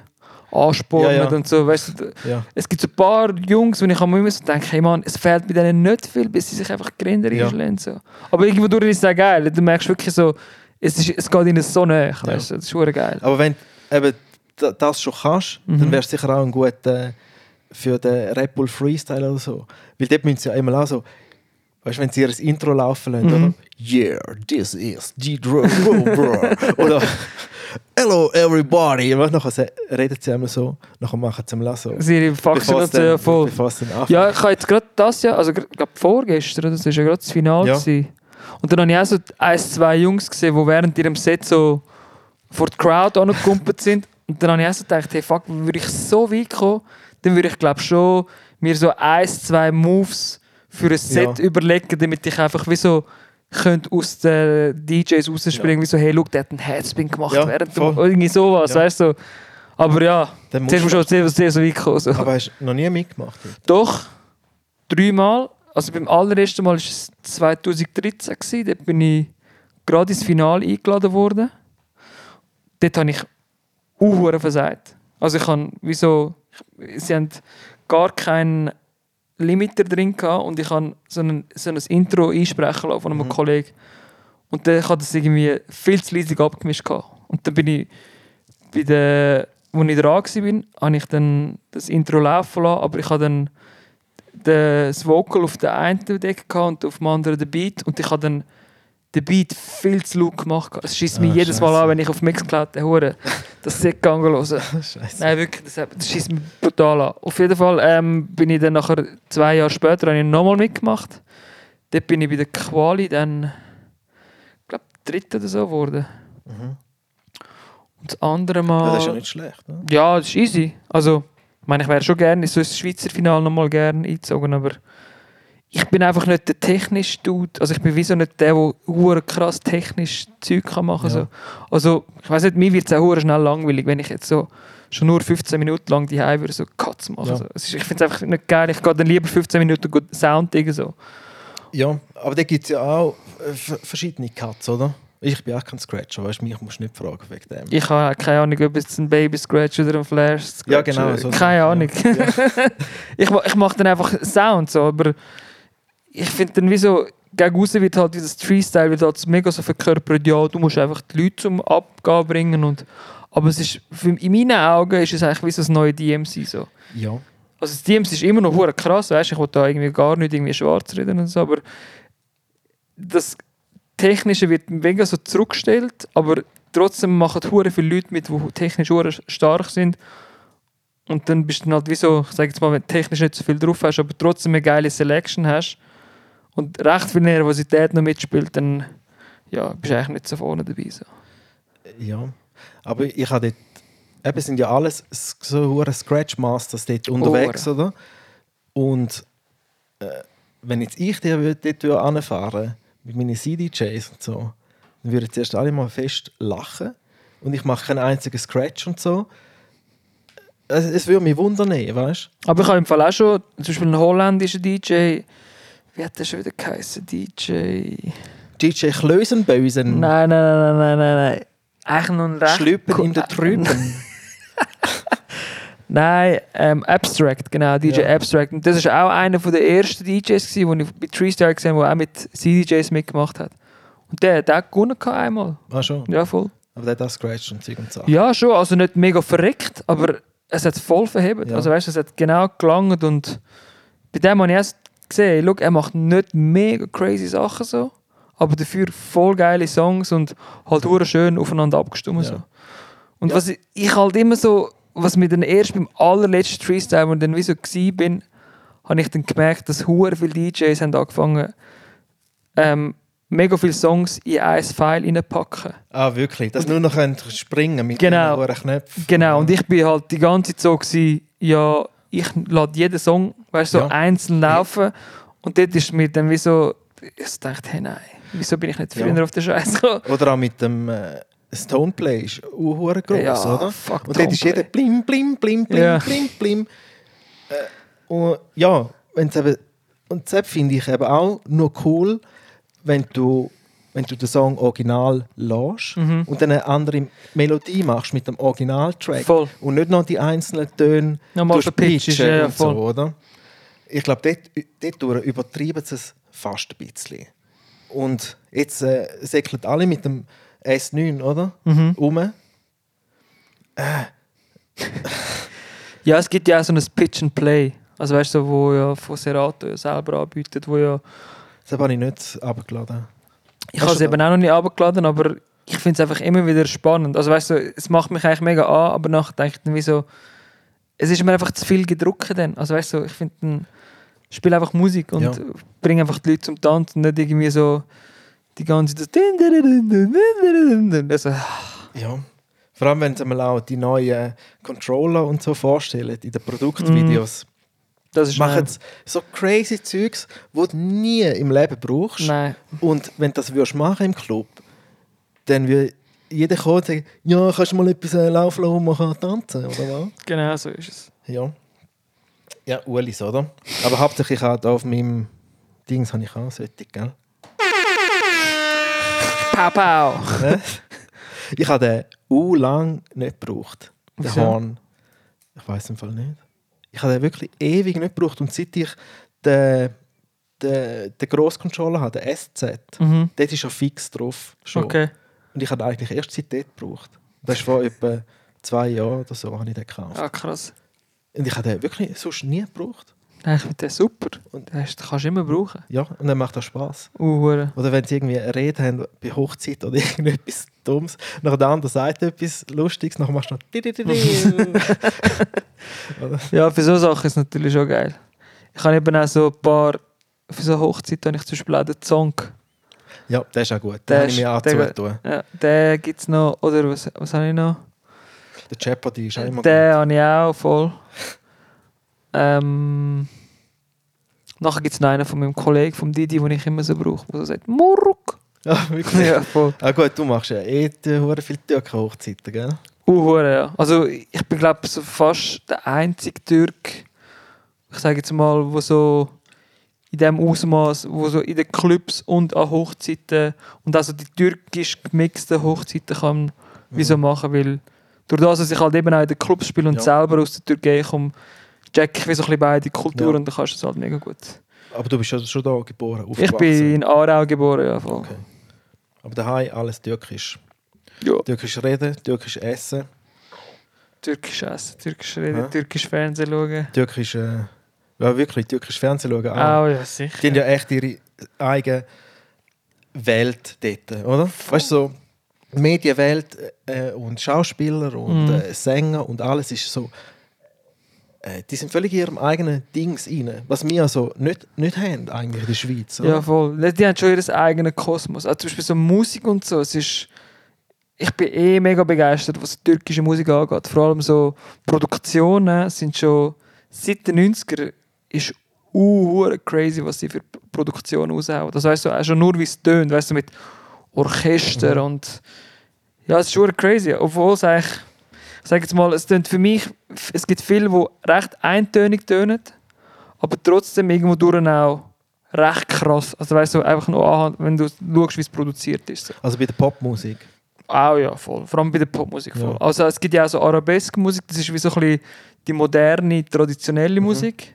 anspornen Ja, ja. und so. Weißt du, Ja. es gibt so ein paar Jungs, wo ich immer so denke, hey Mann, es fehlt bei denen nicht viel, bis sie sich einfach Grinder Ja. einschlagen. So. Aber irgendwo durch ist es auch geil. Du merkst wirklich so, es, ist, es geht ihnen so näher. Weißt du, das ist geil. Aber wenn du eben da- das schon kannst, Mhm. dann wärst du sicher auch ein guter für den Red Bull Freestyle oder so. Weil dort müssen sie ja immer auch so, weißt du, wenn sie ihr Intro laufen lassen, Mhm. oder? Yeah, this is Bro. oder Hello everybody. Und nachher reden sie immer so, nachher machen sie immer so. Sie das es dann- ja voll. Ja, ich habe jetzt gerade das ja, also glaube vorgestern, das war ja gerade das Finale. Ja. gewesen. Und dann habe ich auch so ein, zwei Jungs gesehen, die während ihrem Set so vor die Crowd angekumpelt sind. Und dann habe ich auch so gedacht, hey fuck, würde ich so weit kommen, dann würde ich glaube schon mir so ein, zwei Moves für ein Set Ja. überlegen, damit ich einfach wie so könnte aus den DJs rausspringen, wie so, hey, look, der hat einen Headspin gemacht Ja, während voll. dem, irgendwie sowas, Ja. weißt du. So. Aber ja, zuerst musst du du, schon sehr, sehr so weit kommen. So. aber hast du noch nie mitgemacht? Doch, dreimal. Also beim allerersten Mal war es 2013. Gewesen. Dort bin ich gerade ins Finale eingeladen worden. Dort habe ich auch versagt. Also ich habe, wieso, sie haben gar keinen Limiter drin gehabt und ich habe so ein, so ein Intro einsprechen lassen von einem Kollegen. Und der hat das irgendwie viel zu leisig abgemischt gehabt. Und dann bin ich bei der als ich dran war, habe ich dann das Intro laufen lassen, aber ich habe dann das Vocal auf der einen gehabt und auf dem anderen den Beat und ich habe dann den Beat viel zu laut gemacht. Es schießt mich Ah, jedes Mal an, wenn ich auf Mixcloud den Hure das Set gegangen höre. Nein, wirklich, das, das schießt mich brutal an. Auf jeden Fall ähm, bin ich dann nachher, zwei Jahre später, habe ich nochmal mitgemacht. Dort bin ich bei der Quali dann, ich glaube, dritte oder so geworden. Mhm. Und das andere Mal... Ja, das ist ja nicht schlecht. Ne? Ja, das ist easy. Also, ich meine, ich wäre schon gerne so ein Schweizer Finale nochmal gerne eingezogen, aber ich bin einfach nicht der technische Dude. Also ich bin wie so nicht der, der hure krass technisch Zeug kann machen Ja. so. Also, ich weiß nicht, mir wird es auch schnell langweilig, wenn ich jetzt so schon nur 15 Minuten lang die würde so Cuts machen. Ja. So. Ist, ich finde es einfach nicht geil. Ich gehe dann lieber 15 Minuten gut Sound so. Ja, aber da gibt es ja auch äh, verschiedene Cuts, oder? Ich bin auch kein Scratcher, weißt du, mich musst du nicht fragen wegen dem. Ich habe keine Ahnung, ob es ein Baby Scratch oder ein Flash Scratch Ja, genau, so- Keine. Ahnung. Ja. ich ich mache dann einfach Sound so, aber ich finde dann wieso gegen außen wird halt dieses Freestyle wird halt mega so verkörpert, ja, du musst einfach die Leute zum Abgehen bringen und aber es ist, in meinen Augen ist es eigentlich wie so das neue DMC so. ja. Also das DMC ist immer noch hure krass, weißt du, ich will da irgendwie gar nicht irgendwie schwarz reden und so, aber das Technische wird mega so zurückgestellt, aber trotzdem machen hure viele Leute mit, die technisch hure stark sind und dann bist du halt wie so, ich sage jetzt mal, wenn du technisch nicht so viel drauf hast, aber trotzdem eine geile Selection hast und recht viel Nervosität noch mitspielt, dann ja, bist du eigentlich nicht so vorne dabei. So. Ja. Aber ich habe dort, eben sind ja alles so hure Scratch Masters dort unterwegs, oder? Und äh, wenn jetzt ich dir dort anfahren mit meinen CDJs und so, dann würden zuerst alle mal fest lachen und ich mache keinen einzigen Scratch und so. Es, es würde mich wundern, weißt Aber ich habe im Fall auch schon, zum Beispiel einen holländischen DJ, wie hat der schon wieder geheißen? DJ. DJ Klösenbösen, Nein, nein, nein, nein, nein, nein. Eigentlich noch ein recht. Schlüpper in der Trüben. Nein, ähm, Abstract, genau, DJ Ja. Abstract. Und das war auch einer der ersten DJs, die ich bei Treestar gesehen habe, der auch mit CDJs mitgemacht hat. Und der, hat gewonnen gehabt einmal. ah, schon. Ja, voll. Aber der hat auch Scratch und Zeug und Sachen. Ja, schon, also nicht mega verreckt, aber es hat voll verhebt. Ja. Also weißt du, es hat genau gelangt und bei dem habe ich erst gesehen, look, er macht nicht mega crazy Sachen so, aber dafür voll geile Songs und halt hure schön aufeinander abgestimmt so. Und Ja. was ich, ich halt immer so, was mir dann erst beim allerletzten Freestyle, wo ich dann wie so gsi bin, habe ich dann gemerkt, dass hure viele DJs haben angefangen, ähm, mega viele Songs in ein File reinpacken. Ah, wirklich? Dass nur noch springen mit Genau. den Knöpfen. Genau, und ich bin halt die ganze Zeit so, gewesen, ja, ich lade jeden Song weißt, so Ja. einzeln laufen. Und dort ist mir dann wie so, ich dachte, hey nein, wieso bin ich nicht Ja. früher auf den Scheiß gekommen? Oder auch mit dem äh, Stoneplay ist auch groß, Ja, oder? fuck Und dort ist jeder blim, blim, blim, blim, Ja. blim, blim. Äh, und ja, wenn's eben, und das finde ich eben auch nur cool, wenn du, wenn du den Song original lässt Mhm. und dann eine andere Melodie machst mit dem Originaltrack Voll. und nicht noch die einzelnen Töne Nochmal ja, ja, und so, oder? Ich glaube, dort, dort übertreiben sie es fast ein bisschen. Und jetzt äh, säckeln alle mit dem S9, oder? Mhm. Um. Ja, es gibt ja auch so ein Pitch and Play. Also weißt du, wo ja von Serato ja selber anbietet, wo ja... Das habe ich nicht abgeladen. Ich habe es eben auch noch nicht abgeladen, aber ich finde es einfach immer wieder spannend. Also weißt du, es macht mich eigentlich mega an, aber nachher denke ich dann wie so, es ist mir einfach zu viel gedruckt dann. Also weißt du, ich finde spiele einfach Musik und Ja. bringe einfach die Leute zum Tanzen und nicht irgendwie so die ganze Zeit. Also, Ja. Vor allem, wenn sie mal auch die neuen Controller und so vorstellen in den Produktvideos. das ist Machen so crazy Zeugs, die du nie im Leben brauchst. Nein. Und wenn du das würdest machen im Club, dann würde jeder kommen und sagen, ja, kannst du mal etwas äh, laufen lassen und kann tanzen, oder was? Genau so ist es. Ja. Ja, Ulis, oder? Aber hauptsächlich da auf meinem Dings habe ich auch solche, gell? Pow. Ich habe den u lang nicht gebraucht. Den Wieso? Horn. Ich weiß im Fall nicht. Ich habe den wirklich ewig nicht gebraucht. Und seit ich den, den, den Grosscontroller habe, den SZ, Mhm. dort ist schon fix drauf. Schon. Okay. Und ich habe eigentlich erst seit dort gebraucht. Das war vor etwa zwei Jahren oder so habe ich den gekauft. Ah, krass. Und ich habe den wirklich sonst nie gebraucht. Nein, ich finde den super. Und- Den den kannst du immer brauchen. Ja, und dann macht das Spaß. Uh. Oder wenn sie irgendwie eine Rede haben bei Hochzeit oder irgendetwas Dummes, nach der andere sagt etwas Lustiges, nachher machst du noch? Ja, für so Sachen ist es natürlich schon geil. Ich habe eben auch so ein paar, für so Hochzeiten habe ich zum Beispiel auch den Song. Ja, der ist auch gut. Den Der habe ich ist- mir auch zutun. Ja, den gibt es noch, oder was, was habe ich noch? Der Jeopardy ist auch immer Den habe ich auch voll. Ähm, nachher gibt es noch einen von meinem Kollegen, vom Didi, den ich immer so brauche, der so sagt, Murk. gut. Ja, wirklich. ja, voll. Ah gut, du machst ja eh hure viele Türken-Hochzeiten, gell? Uh, ja. Also ich bin glaube so fast der einzige Türk, ich sage jetzt mal, wo so in dem Ausmaß, wo so in den Clubs und an Hochzeiten und also die türkisch gemixten Hochzeiten kann wie so machen, weil durch das, dass ich halt eben auch in den Clubs spiele und Ja. selber aus der Türkei komme, check ich wie so ein bisschen beide Kulturen Ja. und dann kannst du es halt mega gut. Aber du bist ja schon da geboren, Ich bin in Aarau geboren, ja voll. Okay. Aber daheim alles türkisch. Ja. Türkisch reden, türkisch essen, Türkisch essen, türkisch reden, Ja. türkisch Fernsehen schauen. türkisch... Äh, ja, wirklich, türkisch Fernsehen schauen auch. Auch, ja, sicher. Die haben ja echt ihre eigene Welt dort, oder? Weißt du, so Medienwelt äh, und Schauspieler und Mhm. äh, Sänger und alles ist so. Äh, die sind völlig in ihrem eigenen Dings rein. Was wir also nicht, nicht haben, eigentlich in der Schweiz. Oder? Ja, voll. Die- Die haben schon ihren eigenen Kosmos. Also zum Beispiel so Musik und so. Es ist, ich bin eh mega begeistert, was türkische Musik angeht. Vor allem so Produktionen sind schon seit den 90er ist uh, crazy, was sie für Produktionen raushauen. Das weißt du auch schon nur, wie es tönt, weißt du, mit Orchester Mhm. und ja, es ist schon crazy. Obwohl es eigentlich, ich sage jetzt mal, es tönt für mich, es gibt viele, die recht eintönig tönen, aber trotzdem irgendwo durch auch recht krass. Also weißt du, einfach nur anhand, wenn du schaust, wie es produziert ist. So. Also bei der Popmusik. Auch ja, voll. Vor allem bei der Popmusik voll. Ja. Also es gibt ja auch so Arabesk-Musik, das ist wie so ein bisschen die moderne, traditionelle Mhm. Musik.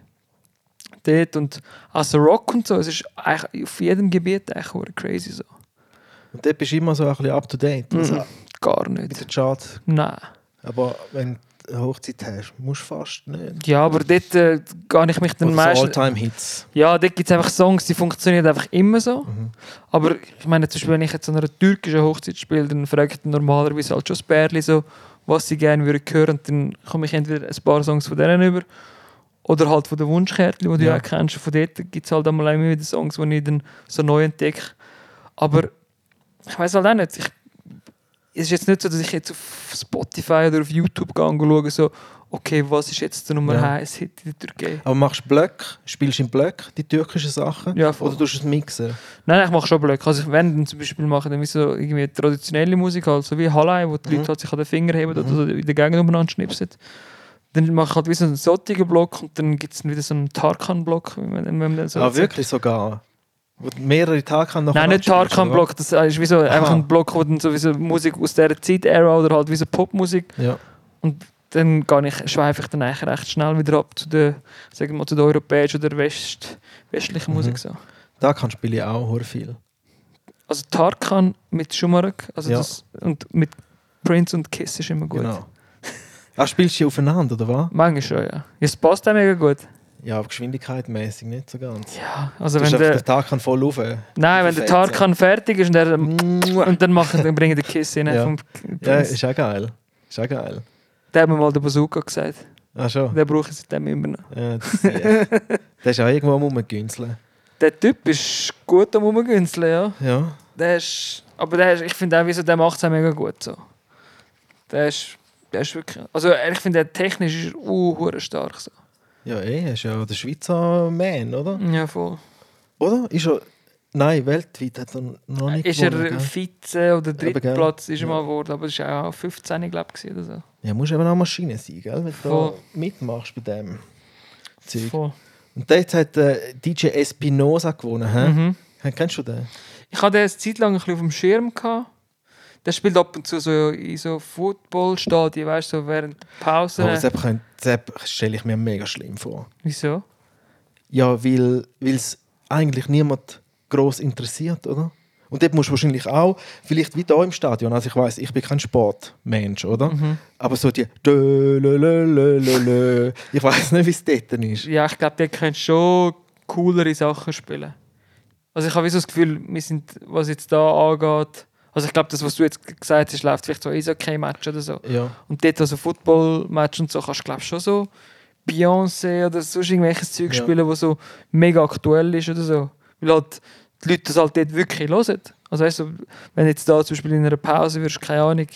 Dort und also Rock und so, es ist eigentlich auf jedem Gebiet eigentlich verdammt crazy so. Und dort bist du immer so ein bisschen up to date. Also Mhm. Gar mit nicht. den Charts. Nein. Aber wenn du eine Hochzeit hast, musst du fast nicht. Ja, aber dort äh, gehe ich mich dann Oder so meistens... All-Time-Hits. Ja, dort gibt es einfach Songs, die funktionieren einfach immer so. Mhm. Aber ich meine, zum Beispiel, wenn ich jetzt an einer türkischen Hochzeit spiele, dann dann normalerweise halt schon das Pärchen so, was sie gerne würden hören. Und dann komme ich entweder ein paar Songs von denen über oder halt von den Wunschkärtchen, die du Ja. ja auch kennst. Von dort gibt es halt einmal immer wieder Songs, die ich dann so neu entdecke. Aber ich weiß halt auch nicht. Ich, es ist jetzt nicht so, dass ich jetzt auf Spotify oder auf YouTube gehe und schaue, so, okay, was ist jetzt der Nummer Ja. 1 Hit in der Türkei? Aber machst du Blöcke? Spielst du im Blöck die türkischen Sachen? Ja, voll. Oder tust du es mixen? Nein, ich mache schon Blöcke. Also ich- wenn dann zum Beispiel mache, dann so irgendwie traditionelle Musik, halt, so wie Halai, wo die Mhm. Leute halt sich an den Finger heben oder so in der Gegend umeinander schnipsen. Dann mache ich halt wie so einen sottigen Block und dann gibt es wieder so einen Tarkan-Block. Wenn so ah, wirklich sogar? Wo mehrere Tage kann Nein, nicht Tarkan-Block, das ist wie so einfach ein Block, wo dann sowieso Musik aus dieser Zeit-Ära oder halt wie so Popmusik Ja. und dann ich, schweife ich dann eigentlich recht schnell wieder ab zu der, sagen wir mal, zu der europäischen oder West, westlichen Mhm. Musik. So. Da kann spiele ich auch hure viel. Also Tarkan mit Schumarik also Ja. das, und mit Prince und Kiss ist immer gut. Genau. Ah, spielst du aufeinander, oder was? Manchmal schon, ja. Es passt auch mega gut. Ja, aber geschwindigkeitmäßig nicht so ganz. Ja, also Du wenn der, der Tag kann voll rauf. nein, wenn der Tarkan fertig ist und, Mua. und dann, machen, dann bringen die Kiss rein Ja. vom Ja, ist auch geil. Ist auch geil. Der hat mir mal der Bazooka gesagt. Ah, schon. Den brauche ich seitdem immer noch. Ja, das, ja. der ist auch irgendwo am rumgünzeln. Der Typ ist gut am Rumgünzeln, ja. Ja. Der ist, aber der ist, ich finde auch, wieso, der macht es mega gut so. Der ist, der ist wirklich, also ich finde, der technisch ist er uh, stark so. Ja, eh, er ist ja der Schweizer Man, oder? Ja, voll. Oder? Ist er. Nein, weltweit hat er noch nicht Ist er gewonnen, gell? Vize oder? Drittplatz ist er mal geworden, aber es war auch 15, glaube ich, oder so. Ja, musst eben auch Maschine sein, gell? Wenn du Voll. da mitmachst bei dem Zeug. Voll. Und dort hat äh, DJ Espinosa gewonnen, hä? Mhm. Kennst du den? Ich hatte den eine Zeit lang ein bisschen auf dem Schirm. Gehabt. Der spielt ab und zu so in so Footballstadien, weißt du, so während der Pause. Aber Sepp, könnt- Sepp stelle ich mir mega schlimm vor. Wieso? Ja, weil es eigentlich niemand groß interessiert, oder? Und dort musst du wahrscheinlich auch, vielleicht wie da im Stadion, also ich weiß, ich bin kein Sportmensch, oder? Mhm. Aber so die ich weiß nicht, wie es dort ist. Ja, ich glaube, die können schon coolere Sachen spielen. Also ich habe so das Gefühl, wir sind, was jetzt da angeht, also ich glaube, das, was du jetzt gesagt hast, läuft vielleicht so Eishockey-Match oder so. Ja. Und dort, also Football-Match und so, kannst du glaube schon so Beyoncé oder sonst irgendwelches Zeug Ja. spielen, was so mega aktuell ist oder so. Weil halt die Leute das halt dort wirklich hören. Also weißt du, wenn jetzt da zum Beispiel in einer Pause würdest, keine Ahnung,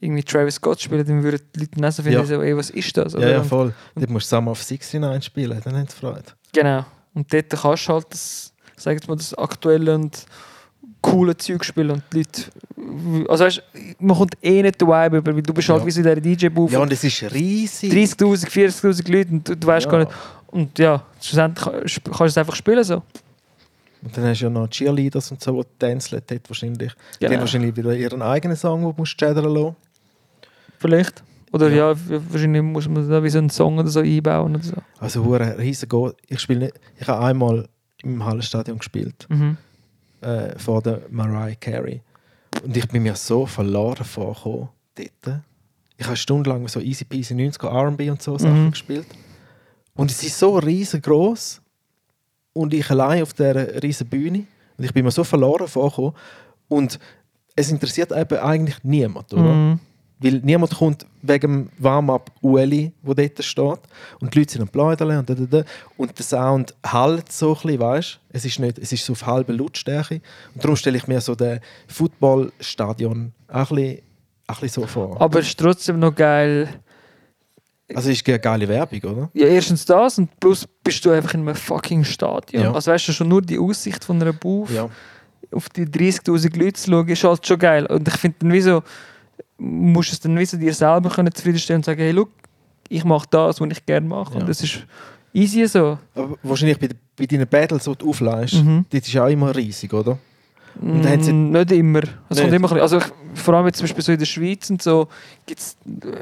irgendwie Travis Scott spielen, dann würden die Leute dann so finden, Ja. so, ey, was ist das? Ja, oder? ja, Und- voll. Dort musst du Summer of 69 spielen, dann haben sie Freude. Genau. Und dort kannst du halt das, sag jetzt mal, das aktuelle und coole Zeug spielen und die Leute, also weißt, man kommt eh nicht den Vibe über, weil du bist halt Ja. wie so in dieser DJ-Booth Ja, und es ist riesig. 30'000, 40'000 Leute und du, du weißt Ja. gar nicht. Und ja, schlussendlich kannst du es einfach spielen so. Und dann hast du ja noch Cheerleaders und so, die tänzeln dort wahrscheinlich. Die haben Genau. wahrscheinlich wieder ihren eigenen Song, den du musst schädern lassen. Vielleicht. Oder Ja. ja, wahrscheinlich muss man da wie so einen Song oder so einbauen oder so. Also hure riesen Go Ich spiele nicht. Ich habe einmal im Hallenstadion gespielt Mhm. Äh, vor der Mariah Carey und ich bin mir so verloren vorgekommen dort. Ich habe stundenlang so easy peasy 90 R&B und so Sachen Mhm. gespielt und es ist so riesengroß und ich allein auf der riesen Bühne und ich bin mir so verloren vorgekommen und es interessiert eben eigentlich niemand, oder? Mhm. Weil niemand kommt wegen dem Warm-up Ueli, wo dort steht. Und die Leute sind am Pläudern und da, da, da. Und der Sound halt so ein bisschen, weißt Es ist nicht, es ist so auf halbe Lautstärke. Und darum stelle ich mir so den Footballstadion auch ein bisschen, ein bisschen so vor. Aber es ist trotzdem noch geil. Also ist eine geile Werbung, oder? Ja, erstens das und plus bist du einfach in einem fucking Stadion. Ja. Also weißt du schon nur die Aussicht von einer Booth. Ja. auf die 30'000 Leute zu schauen, ist halt schon geil. Und ich finde dann wie so, musst du es dann wie so dir selber können zufriedenstellen und sagen, hey, look, ich mache das, was ich gerne mache. Ja. Und das ist easy so. Aber wahrscheinlich bei, bei deinen Battles, die du aufleihst, Mhm. das ist auch immer riesig, oder? Und Mm, nicht immer. Es Nicht? kommt immer also ich, vor allem jetzt zum Beispiel so in der Schweiz und so, gibt's,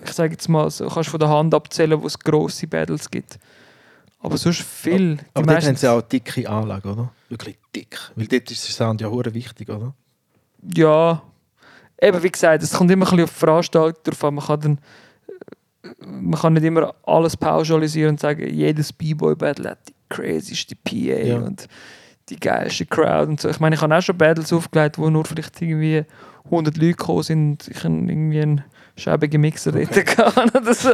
ich sage jetzt mal, so, kannst du von der Hand abzählen, wo es grosse Battles gibt. Aber sonst viel. Die Aber dort haben sie auch dicke Anlage, oder? Wirklich dick. Weil dort ist der Sound ja hure wichtig, oder? Ja, eben wie gesagt, es kommt immer ein bisschen auf die Veranstaltung drauf an. Man kann, dann, äh, man kann nicht immer alles pauschalisieren und sagen, jedes B-Boy-Battle hat die crazyste PA Ja. und die geilste Crowd und so. Ich meine, ich habe auch schon Battles aufgelegt, wo nur vielleicht irgendwie 100 Leute gekommen sind und ich irgendwie einen schäbigen Mixer dort gehabt oder so.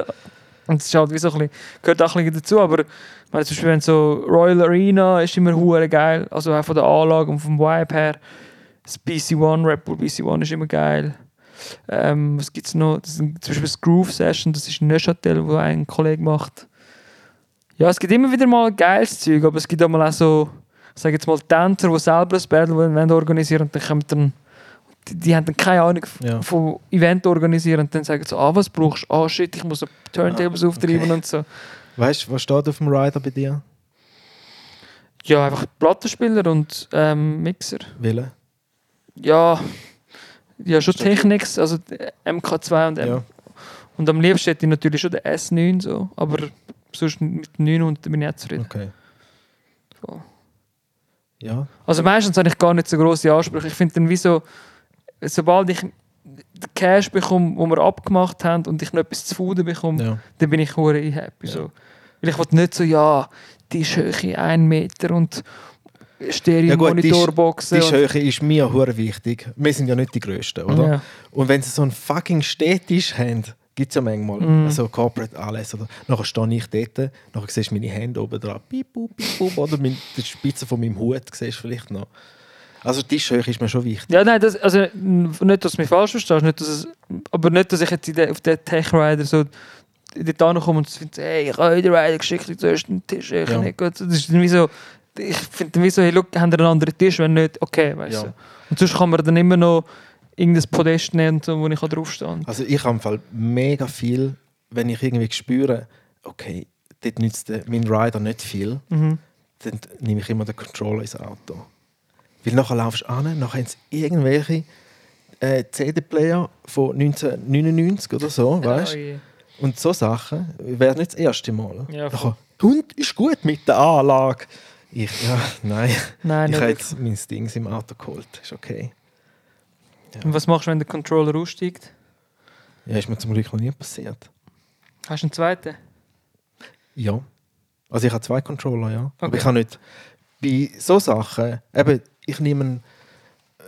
Und es ist halt wie so ein bisschen, gehört auch ein bisschen dazu, aber ich meine, zum Beispiel wenn so Royal Arena ist immer hure geil, also auch von der Anlage und vom Vibe her. Das BC1, Red Bull BC1 ist immer geil. Ähm, was gibt es noch? Das sind zum Beispiel das Groove Session, das ist ein Neuchâtel, wo ein Kollege macht. Ja, es gibt immer wieder mal geiles Zeug, aber es gibt auch mal auch so, ich sage jetzt mal, Tänzer, die selber ein Battle wollen, organisieren und dann kommen dann, die, die haben dann keine Ahnung Ja. von Event organisieren und dann sagen sie, ah, was brauchst du? Ah, shit, ich muss Turntables Ah, auftreiben okay. und so. Weißt du, was steht auf dem Rider bei dir? Ja, einfach Plattenspieler und ähm, Mixer. Wille? Ja, ja schon Technics, also die MK2 und M. Ja. Und am liebsten hätte ich natürlich schon den S9 so, aber sonst mit dem 900 bin ich auch zufrieden. Okay. So. Ja. Also meistens habe ich gar nicht so grosse Ansprüche. Ich finde dann wie so, sobald ich den Cash bekomme, den wir abgemacht haben und ich noch etwas zu fuden bekomme, ja. dann bin ich hure happy. Ja. So. Weil ich will nicht so, ja, die ist Höhe 1 Meter und Stereo-Monitorboxen. Die und- Höhe ist mir hure wichtig. Wir sind ja nicht die Größten, oder? Ja. Und wenn sie so einen fucking Städtisch haben, gibt es ja manchmal Mhm. also Corporate Anlässe. Oder nachher stehe ich dort, nachher siehst du meine Hände oben dran, piep, piep, pup, oder mein, die Spitze von meinem Hut siehst du vielleicht noch. Also die Tischhöhe ist mir schon wichtig. Ja, nein, das, also nicht, dass du mich falsch verstehst, nicht, dass es, aber nicht, dass ich jetzt der, auf den Tech Rider so dort ankomme und finde, hey, ich habe heute Rider geschickt, du hast einen Tisch, ich Ja. nicht gut. Das ist wie so, ich finde dann wie so, hey, look, haben wir einen anderen Tisch, wenn nicht, okay, weißt Ja. du. Und sonst kann man dann immer noch irgendein Podest nehmen, so, wo ich draufstehen kann. Also ich habe im Fall mega viel, wenn ich irgendwie spüre, okay, dort nützt mein Rider nicht viel, Mhm. dann nehme ich immer den Controller ins Auto. Weil nachher laufst du an, nachher haben sie irgendwelche äh, CD-Player von 1999 oder so, weißt Ja, je. Und so Sachen wäre nicht das erste Mal. Ja, Nachher, und ist gut mit der Anlage. Ich, ja, nein. Nein, ich habe jetzt mein Dings im Auto geholt. Ist okay. Und was machst du, wenn der Controller aussteigt? Ja, ist mir zum Glück noch nie passiert. Hast du einen zweiten? Ja. Also ich habe zwei Controller, ja. Aber Okay. ich habe nicht... Bei so Sachen... Eben, ich nehme... einen- äh,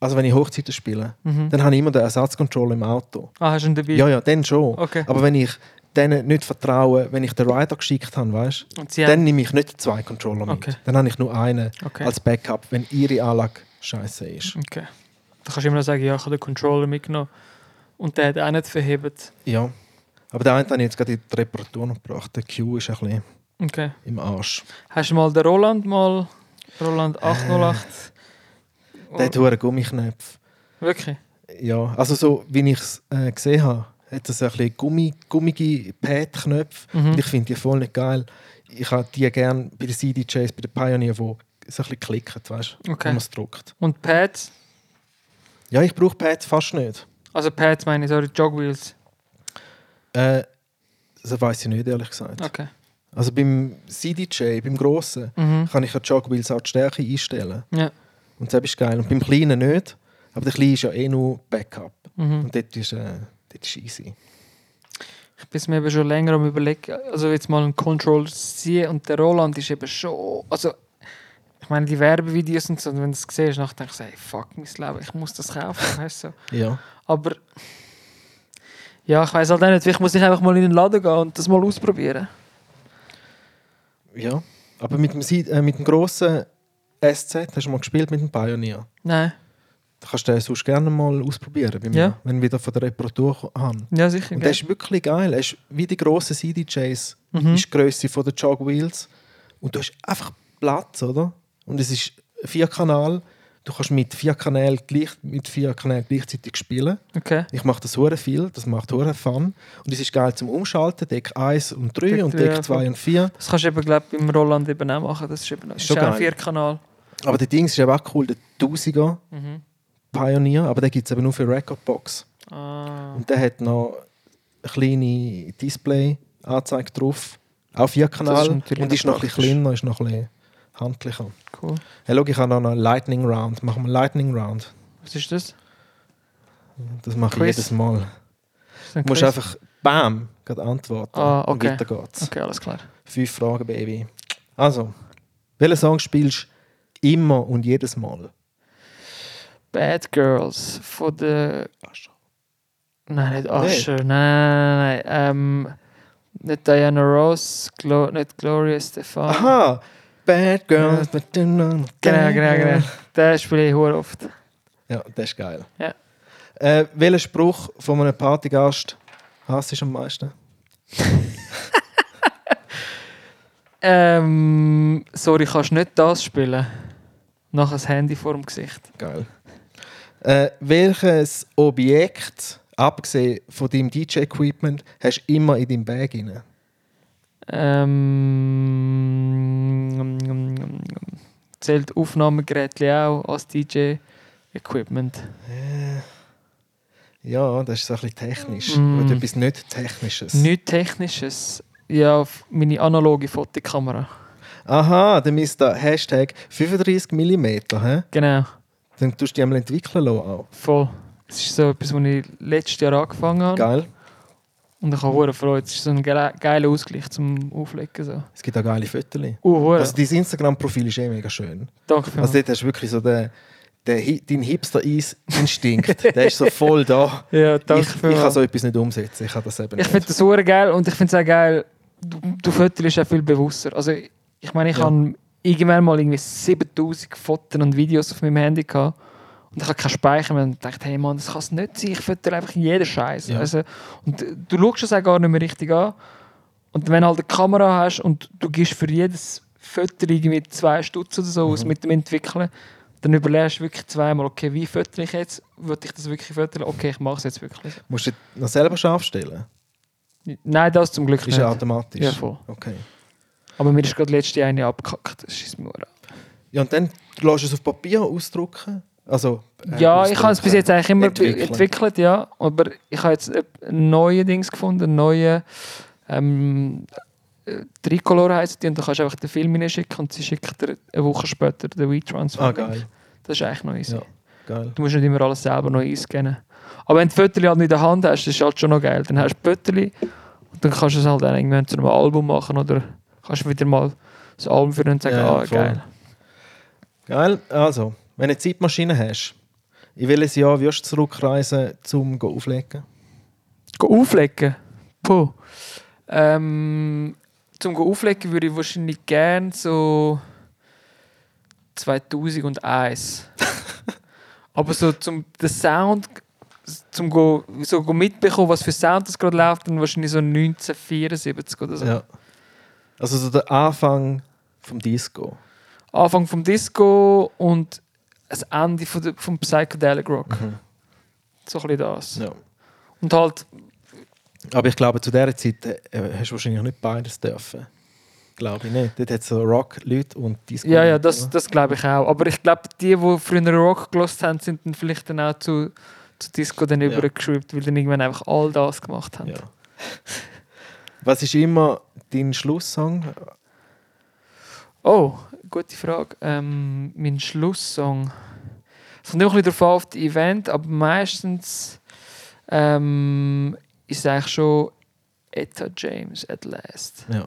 Also wenn ich Hochzeiten spiele, Mhm. dann habe ich immer den Ersatzcontroller im Auto. Ah, hast du ihn dabei? Ja, ja, dann schon. Okay. Aber wenn ich denen nicht vertraue, wenn ich den Rider geschickt habe, weißt dann nehme ich nicht zwei Controller mit. Okay. Dann habe ich nur einen Okay. als Backup, wenn ihre Anlage scheiße ist. Okay. Da kannst du immer noch sagen, ja, ich habe den Controller mitgenommen. Und der hat auch nicht verhebt. Ja. Aber den einen habe ich jetzt gerade in die Reparatur noch gebracht. Der Q ist ein bisschen Okay. im Arsch. Hast du mal den Roland mal... Roland 808? Der hat hohe Gummiknöpfe. Wirklich? Ja, also so wie ich es äh, gesehen habe, hat es ein bisschen Gummi, gummige Pad-Knöpfe. Mhm. Ich finde die voll nicht geil. Ich habe die gerne bei den CDJs, bei den Pioneer, wo es ein bisschen klickt, weißt Okay. wenn man es drückt. Und Pads? Ja, ich brauche Pads fast nicht. Also Pads meine ich, sorry, Jogwheels. Äh, das weiß ich nicht, ehrlich gesagt. Okay. Also beim CDJ, beim Grossen, Mhm. kann ich ja Jogwheels auch die Stärke einstellen. Ja. Und das ist geil. Und beim Kleinen nicht. Aber der Kleine ist ja eh nur Backup. Mhm. Und dort ist, äh, dort easy. Ich bin mir eben schon länger am überlegen, also jetzt mal einen Controller zu ziehen und der Roland ist eben schon, also ich meine die Werbevideos und so, und wenn du es siehst, dann denkst du, hey, fuck mein Leben, ich muss das kaufen, weißt du. Ja. Aber ja, ich weiß halt auch nicht, vielleicht muss ich einfach mal in den Laden gehen und das mal ausprobieren. Ja. Aber mit dem, äh, mit dem grossen SZ hast du mal gespielt mit dem Pioneer. Nein, kannst du den sonst gerne mal ausprobieren, bei mir, Ja. wenn ich wieder von der Reparatur habe. ja sicher. Und der ist wirklich geil. Er ist wie die grossen CDJs, Mhm. ist die von der Jogwheels. Und du hast einfach Platz, oder? Und es ist vier Kanal. Du kannst mit vier Kanälen, gleich, mit vier Kanälen gleichzeitig spielen. Okay. Ich mache das hure viel, das macht hure Fun. Und es ist geil zum Umschalten, Deck 1 und 3 Deck und Deck 2 voll. und 4. Das kannst du eben, glaube ich, beim Roland eben auch machen. Das ist eben ist Schon auch ein. Vierkanal. Aber der Dings ist eben auch cool, der 1000er Mhm. Pioneer, aber den gibt es eben nur für Recordbox. Ah. Und der hat noch eine kleine Display-Anzeige drauf. Auch vier Kanal und ist noch ein bisschen kleiner, ist noch ein bisschen handlicher. Cool. Hey, schau, ich habe noch einen Lightning Round. Machen wir einen Lightning Round. Was ist das? Das mache ich Quiz? jedes Mal. Du musst Quiz? einfach BAM gerade antworten. Ah, Und okay. weiter geht's. Okay, alles klar. Fünf Fragen, Baby. Also, welchen Song spielst du immer und jedes Mal? Bad Girls von der. Nein, nicht Usher. Nein, nein, nein. nein. Ähm, nicht Diana Ross, Glo nicht Gloria Stefan. Aha! Bad Girls. Genau, genau, genau. Den spiele ich oft. Ja, das ist geil. Ja. Äh, welchen Spruch von einem Partygast hasst du am meisten? Ähm, sorry, kannst du nicht das spielen? Nach das Handy vor dem Gesicht. Geil. Äh, welches Objekt, abgesehen von deinem DJ-Equipment, hast du immer in deinem Bag rein? Ähm, zählt Aufnahmegerät auch als DJ-Equipment? Ja, das ist so ein bisschen technisch. Mm. Oder etwas nicht Technisches. Nichts Technisches. Ja, meine analoge Fotokamera. Aha, dann ist da Hashtag 35 mm. He? Genau, Dann tust du die einmal entwickeln lassen auch. voll. Das ist so etwas, was ich letztes Jahr angefangen habe. Geil. Und ich habe hure Freude. Es ist so ein geile- geiler Ausgleich zum Auflegen. So. Es gibt auch geile Fotos. Uh, hure. Also dein Instagram-Profil ist eh mega schön. Danke für Also dort hast du wirklich so den, den, dein Hipster-Instinkt, der ist so voll da. Ja, danke Ich, ich vielmals. kann so etwas nicht umsetzen. Ich kann das eben Ich finde das hure geil und ich finde es auch geil, du, du fotost auch viel bewusster. Also ich meine, ich Ja. habe irgendwann mal irgendwie 7000 Fotos und Videos auf meinem Handy gehabt und ich habe keinen Speicher mehr und dachte, hey Mann, das kann es nicht sein, ich fotografiere einfach jeden Scheiß. Ja. Also, und du schaust es auch gar nicht mehr richtig an. Und wenn du halt eine Kamera hast und du gibst für jedes Foto irgendwie zwei Stutz oder so aus Mhm. mit dem Entwickeln, dann überlegst du wirklich zweimal, okay, wie fotografiere ich jetzt? Würde ich das wirklich fotografieren? Okay, ich mache es jetzt wirklich. Musst du noch selber scharf stellen? Nein, das zum Glück Ist nicht. ja automatisch. Ja, voll. Okay. Aber mir ist gerade letzte eine abgekackt. Das ist mir. Ja, und dann lässt du es auf Papier ausdrucken? Also, äh, Ja, ich habe es bis jetzt eigentlich immer entwickelt. entwickelt, ja. Aber ich habe jetzt ein neues Dings gefunden, ein neues ähm, äh, Tricolor heisst die und dann kannst du einfach den Film hinschicken und sie schickt dir eine Woche später den WeTransfer. Ah, geil. Das ist eigentlich noch easy. Ja, geil. Du musst nicht immer alles selber noch einscannen. Aber wenn du die Fotos halt nicht in der Hand hast, ist halt schon noch geil. Dann hast du Fotos und dann kannst du es halt dann irgendwann zu einem Album machen oder kannst du wieder mal das Album führen und sagen, Ja, ah, voll. geil. Geil. Also, wenn du eine Zeitmaschine hast, in welches Jahr wirst du zurückreisen, zum go auflegen? Go auflegen? Puh. Ähm, zum Go auflegen würde ich wahrscheinlich gerne so 2001. Aber so zum den Sound zum go, so go mitbekommen, was für Sound das gerade läuft, dann wahrscheinlich so 1974 oder so. Ja. Also so der Anfang vom Disco. Anfang vom Disco und das Ende von der, vom Psychedelic Rock. So ein bisschen das. Ja. Und halt, Aber ich glaube, zu dieser Zeit äh, hast du wahrscheinlich nicht beides dürfen. Glaube ich nicht. Dort hat es so Rock-Leute und Disco. ja, ja, das, das glaube ich auch. Aber ich glaube, die, die früher Rock gelost haben, sind dann vielleicht dann auch zu, zu Disco dann Ja. übergeschrieben, weil dann irgendwann einfach all das gemacht haben. ja. Was ist immer dein Schlusssong? Oh, gute Frage. Ähm, mein Schlusssong. Es kommt auch ein bisschen darauf an, auf das Event, aber meistens ähm, ist es eigentlich schon Etta James at Last. Ja.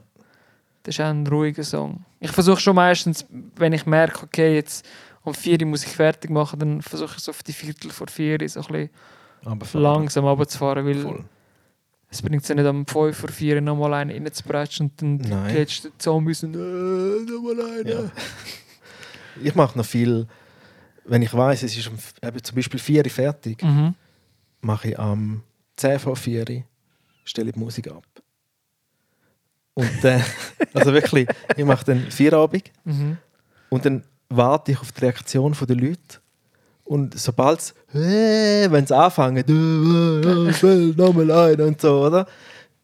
Das ist auch ein ruhiger Song. Ich versuche schon meistens, wenn ich merke, okay, jetzt um 4 Uhr muss ich fertig machen, dann versuche ich so auf die Viertel vor 4 Uhr so ein bisschen Aber langsam runterzufahren, weil Voll. Es bringt es ja nicht um 5 vor 4 Uhr nochmal einen reinzubrechen und dann Nein. geht der Zombies und äh, nochmal einen. Ja. Ich mache noch viel, wenn ich weiß, es ist um, eben zum Beispiel 4 Uhr fertig, Mhm. mache ich am 10 vor 4 Uhr, stelle ich die Musik ab. Und dann, also wirklich, ich mache dann Feierabend Mhm. und dann warte ich auf die Reaktion der Leute. Und sobald es, wenn sie anfangen, «Äh, will nochmal ein und so, oder?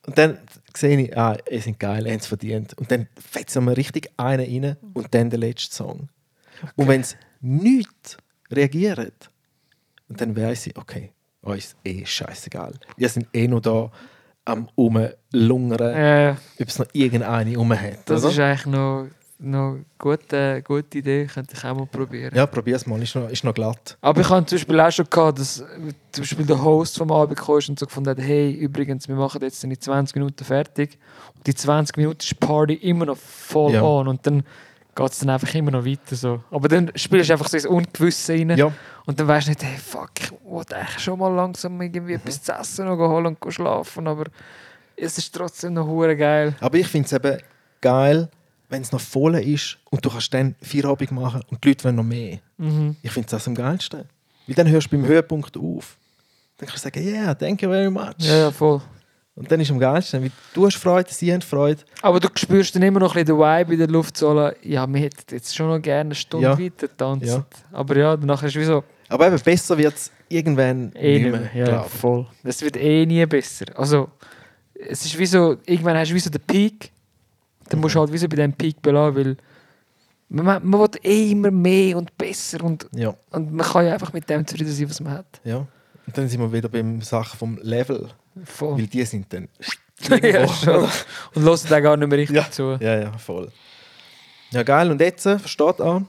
Und dann sehe ich, ah, ihr sind geil, ihr es verdient. Und dann fetzen wir richtig einen rein und dann der letzte Song. Und wenn es nicht reagiert, dann weiß ich, okay, euch ist eh scheißegal. Ihr sind eh noch da am Rumlungern, Äh, ob es noch irgendeine rum hat. das oder? ist eigentlich noch, noch eine gute, gute Idee, könnte ich auch mal probieren. ja, probier's mal, ist noch, ist noch glatt. Aber ich habe zum Beispiel auch schon gehabt, dass zum Beispiel der Host vom Abend kam und so gefunden hat, hey, übrigens, wir machen jetzt in 20 Minuten fertig. Und die 20 Minuten ist die Party immer noch voll Ja. on und dann geht es dann einfach immer noch weiter so. Aber dann spielst du einfach so ins Ungewisse rein Ja, und dann weißt du nicht, hey, fuck, ich wollte eigentlich schon mal langsam irgendwie etwas zu essen noch holen und schlafen, aber es ist trotzdem noch hure geil. aber ich finde es eben geil, wenn es noch voll ist und du kannst dann Feierabend machen und die Leute wollen noch mehr. Mhm. Ich finde das am geilsten. Weil dann hörst du beim Höhepunkt auf. Dann kannst du sagen, yeah, thank you very much. Ja, ja, voll. Und dann ist es am geilsten, weil du hast Freude, sie haben Freude. Aber du spürst dann immer noch ein bisschen den Vibe in der Luft, so, ja, wir hätten jetzt schon noch gerne eine Stunde Ja. weiter getanzt. Ja. Aber ja, danach ist es wie so, Aber eben besser wird es irgendwann eh nicht nicht mehr. Ja, voll. Es wird eh nie besser. Also, es ist wie so, irgendwann hast du wie so den Peak, dann musst du halt wie so bei diesem Peak belassen, weil man, man, will eh immer mehr und besser und, Ja, und man kann ja einfach mit dem zufrieden sein, was man hat. ja. Und dann sind wir wieder beim Sache vom Level. Voll. Weil die sind dann ja, schon. Und hören dann gar nicht mehr richtig Ja. zu. Ja, ja, voll. Ja, geil. Und jetzt, äh, versteht an?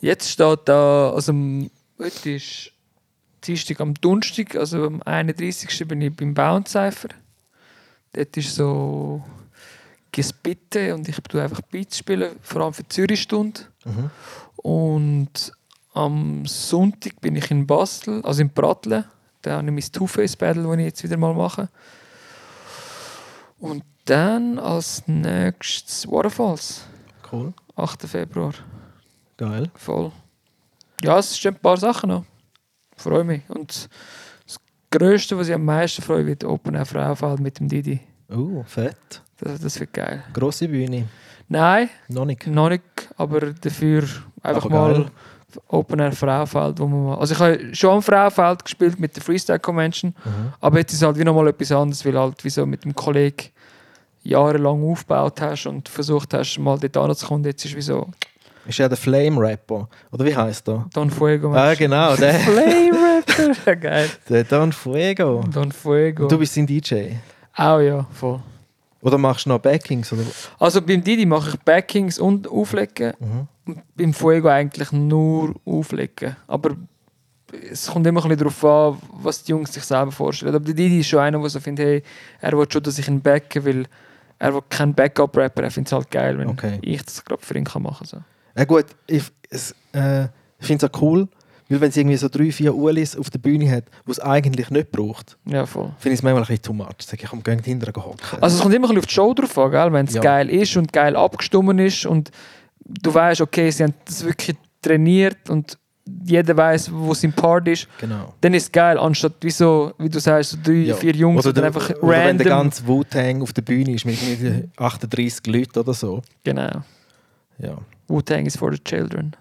Jetzt steht da, also heute ist Dienstag am Donnerstag, also am 31. bin ich beim Cypher. Dort ist so Gespitte und ich tue einfach Beats spielen, vor allem für die Zürich-Stunde. Mhm. Und am Sonntag bin ich in Basel, also in Pratteln. Da habe ich mein Two-Face-Battle, das ich jetzt wieder mal mache. Und dann als nächstes Waterfalls, Cool. 8. Februar. Geil. Voll. Ja, es stehen ein paar Sachen noch. Ich freue mich. Und das Größte, was ich am meisten freue, wird Open Air Frauenfeld mit dem Didi. Uh, fett. Das, das wird geil. Grosse Bühne. Nein, Noch nicht. noch nicht, aber dafür einfach Aber mal Open Air Frauenfeld, wo man mal... Also ich habe schon am Frauenfeld gespielt mit der Freestyle Convention, Mhm. aber jetzt ist es halt wie nochmal etwas anderes, weil halt wie so mit dem Kollegen jahrelang aufgebaut hast und versucht hast, mal dort anzukommen. Jetzt ist wie so Ist ja der Flame Rapper. Oder wie heißt er? Don Fuego. Ah, genau, der. Flame Rapper. Geil. der Don Fuego. Don Fuego. Und du bist sein DJ. Auch ja, voll. Oder machst du noch Backings? Oder? Also beim Didi mache ich Backings und Auflegen. Mhm. Und beim Fuego eigentlich nur Auflegen. Aber es kommt immer ein bisschen darauf an, was die Jungs sich selber vorstellen. Aber der Didi ist schon einer, der so findet, hey, er will schon, dass ich ihn backe, weil er will keinen Backup-Rapper. Er findet es halt geil, wenn Okay. ich das gerade für ihn kann machen kann. So. Ja gut, ich, es, äh, ich finde es auch cool, weil wenn es irgendwie so drei, vier Ulis auf der Bühne hat, die es eigentlich nicht braucht, Ja, voll. finde ich es manchmal ein bisschen too much. Sag ich, komm, geh hinterher hocken. Also es kommt immer ein bisschen auf die Show drauf an, gell? wenn es Ja. geil ist und geil abgestimmt ist und du weißt, okay, sie haben das wirklich trainiert und jeder weiß, wo sein Part ist, genau. dann ist es geil, anstatt wie, so, wie du sagst, so drei, Ja. vier Jungs, oder, der, einfach oder wenn der random... ganze Wu-Tang auf der Bühne ist mit irgendwie 38 Leuten oder so. Genau. Ja, Wu-Tang is for the children.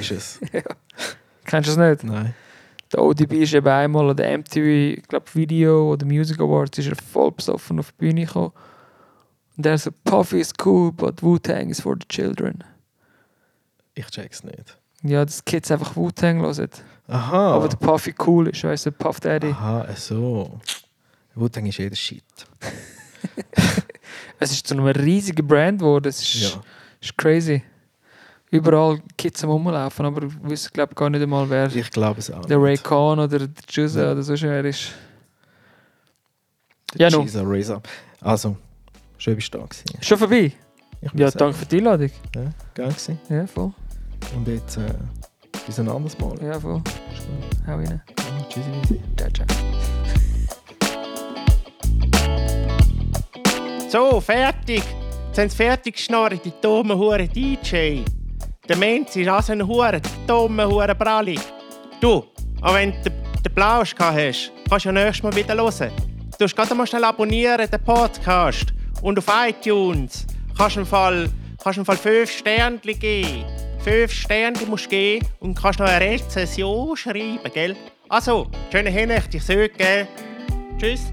Ist es. Kennst du das nicht? Nein. Der ODB ist eben einmal an der MTV, ich glaube Video oder Music Awards, ist er voll besoffen auf die Bühne gekommen. Und er so, Puffy is cool, but Wu-Tang is for the children. Ich check's nicht. Ja, dass Kids einfach Wu-Tang hören. Aha. Aber der Puffy cool ist, weißt du, Puff Daddy. Aha, so. Wu-Tang ist jeder Shit. Es ist zu einem riesigen Brand geworden. Es ist, Ja. ist crazy. Überall Kids am Rumlaufen, aber ich wüsste glaube gar nicht einmal, wer Ich glaube es auch der Ray. Khan oder der Juzza Ja. oder so schwer ist. Der Ja, no. Also, schön bist du da gewesen. Schon vorbei? Ich Ja, danke für die Einladung. Ja, geil gewesen. Ja, voll. Und jetzt äh, bis ein anderes Mal. Ja, voll. Gut. Hau rein. Ja, tschüssi, tschüssi. Ciao, ciao. So, fertig. Jetzt haben sie fertig geschnarrt, die dummen Huren DJ. Der Mensch ist also ein Huren, dumme Huren Bralli. Du, auch wenn du den Blausch hast, kannst du ja nächstes Mal wieder hören. Du musst gerade mal schnell abonnieren, den Podcast. Und auf iTunes kannst du im Fall, kannst im Fall fünf Sterne geben. Fünf Sterne musst du geben und kannst noch eine Rezension schreiben, gell? Also, schöne Hinricht, ich sage? Tschüss.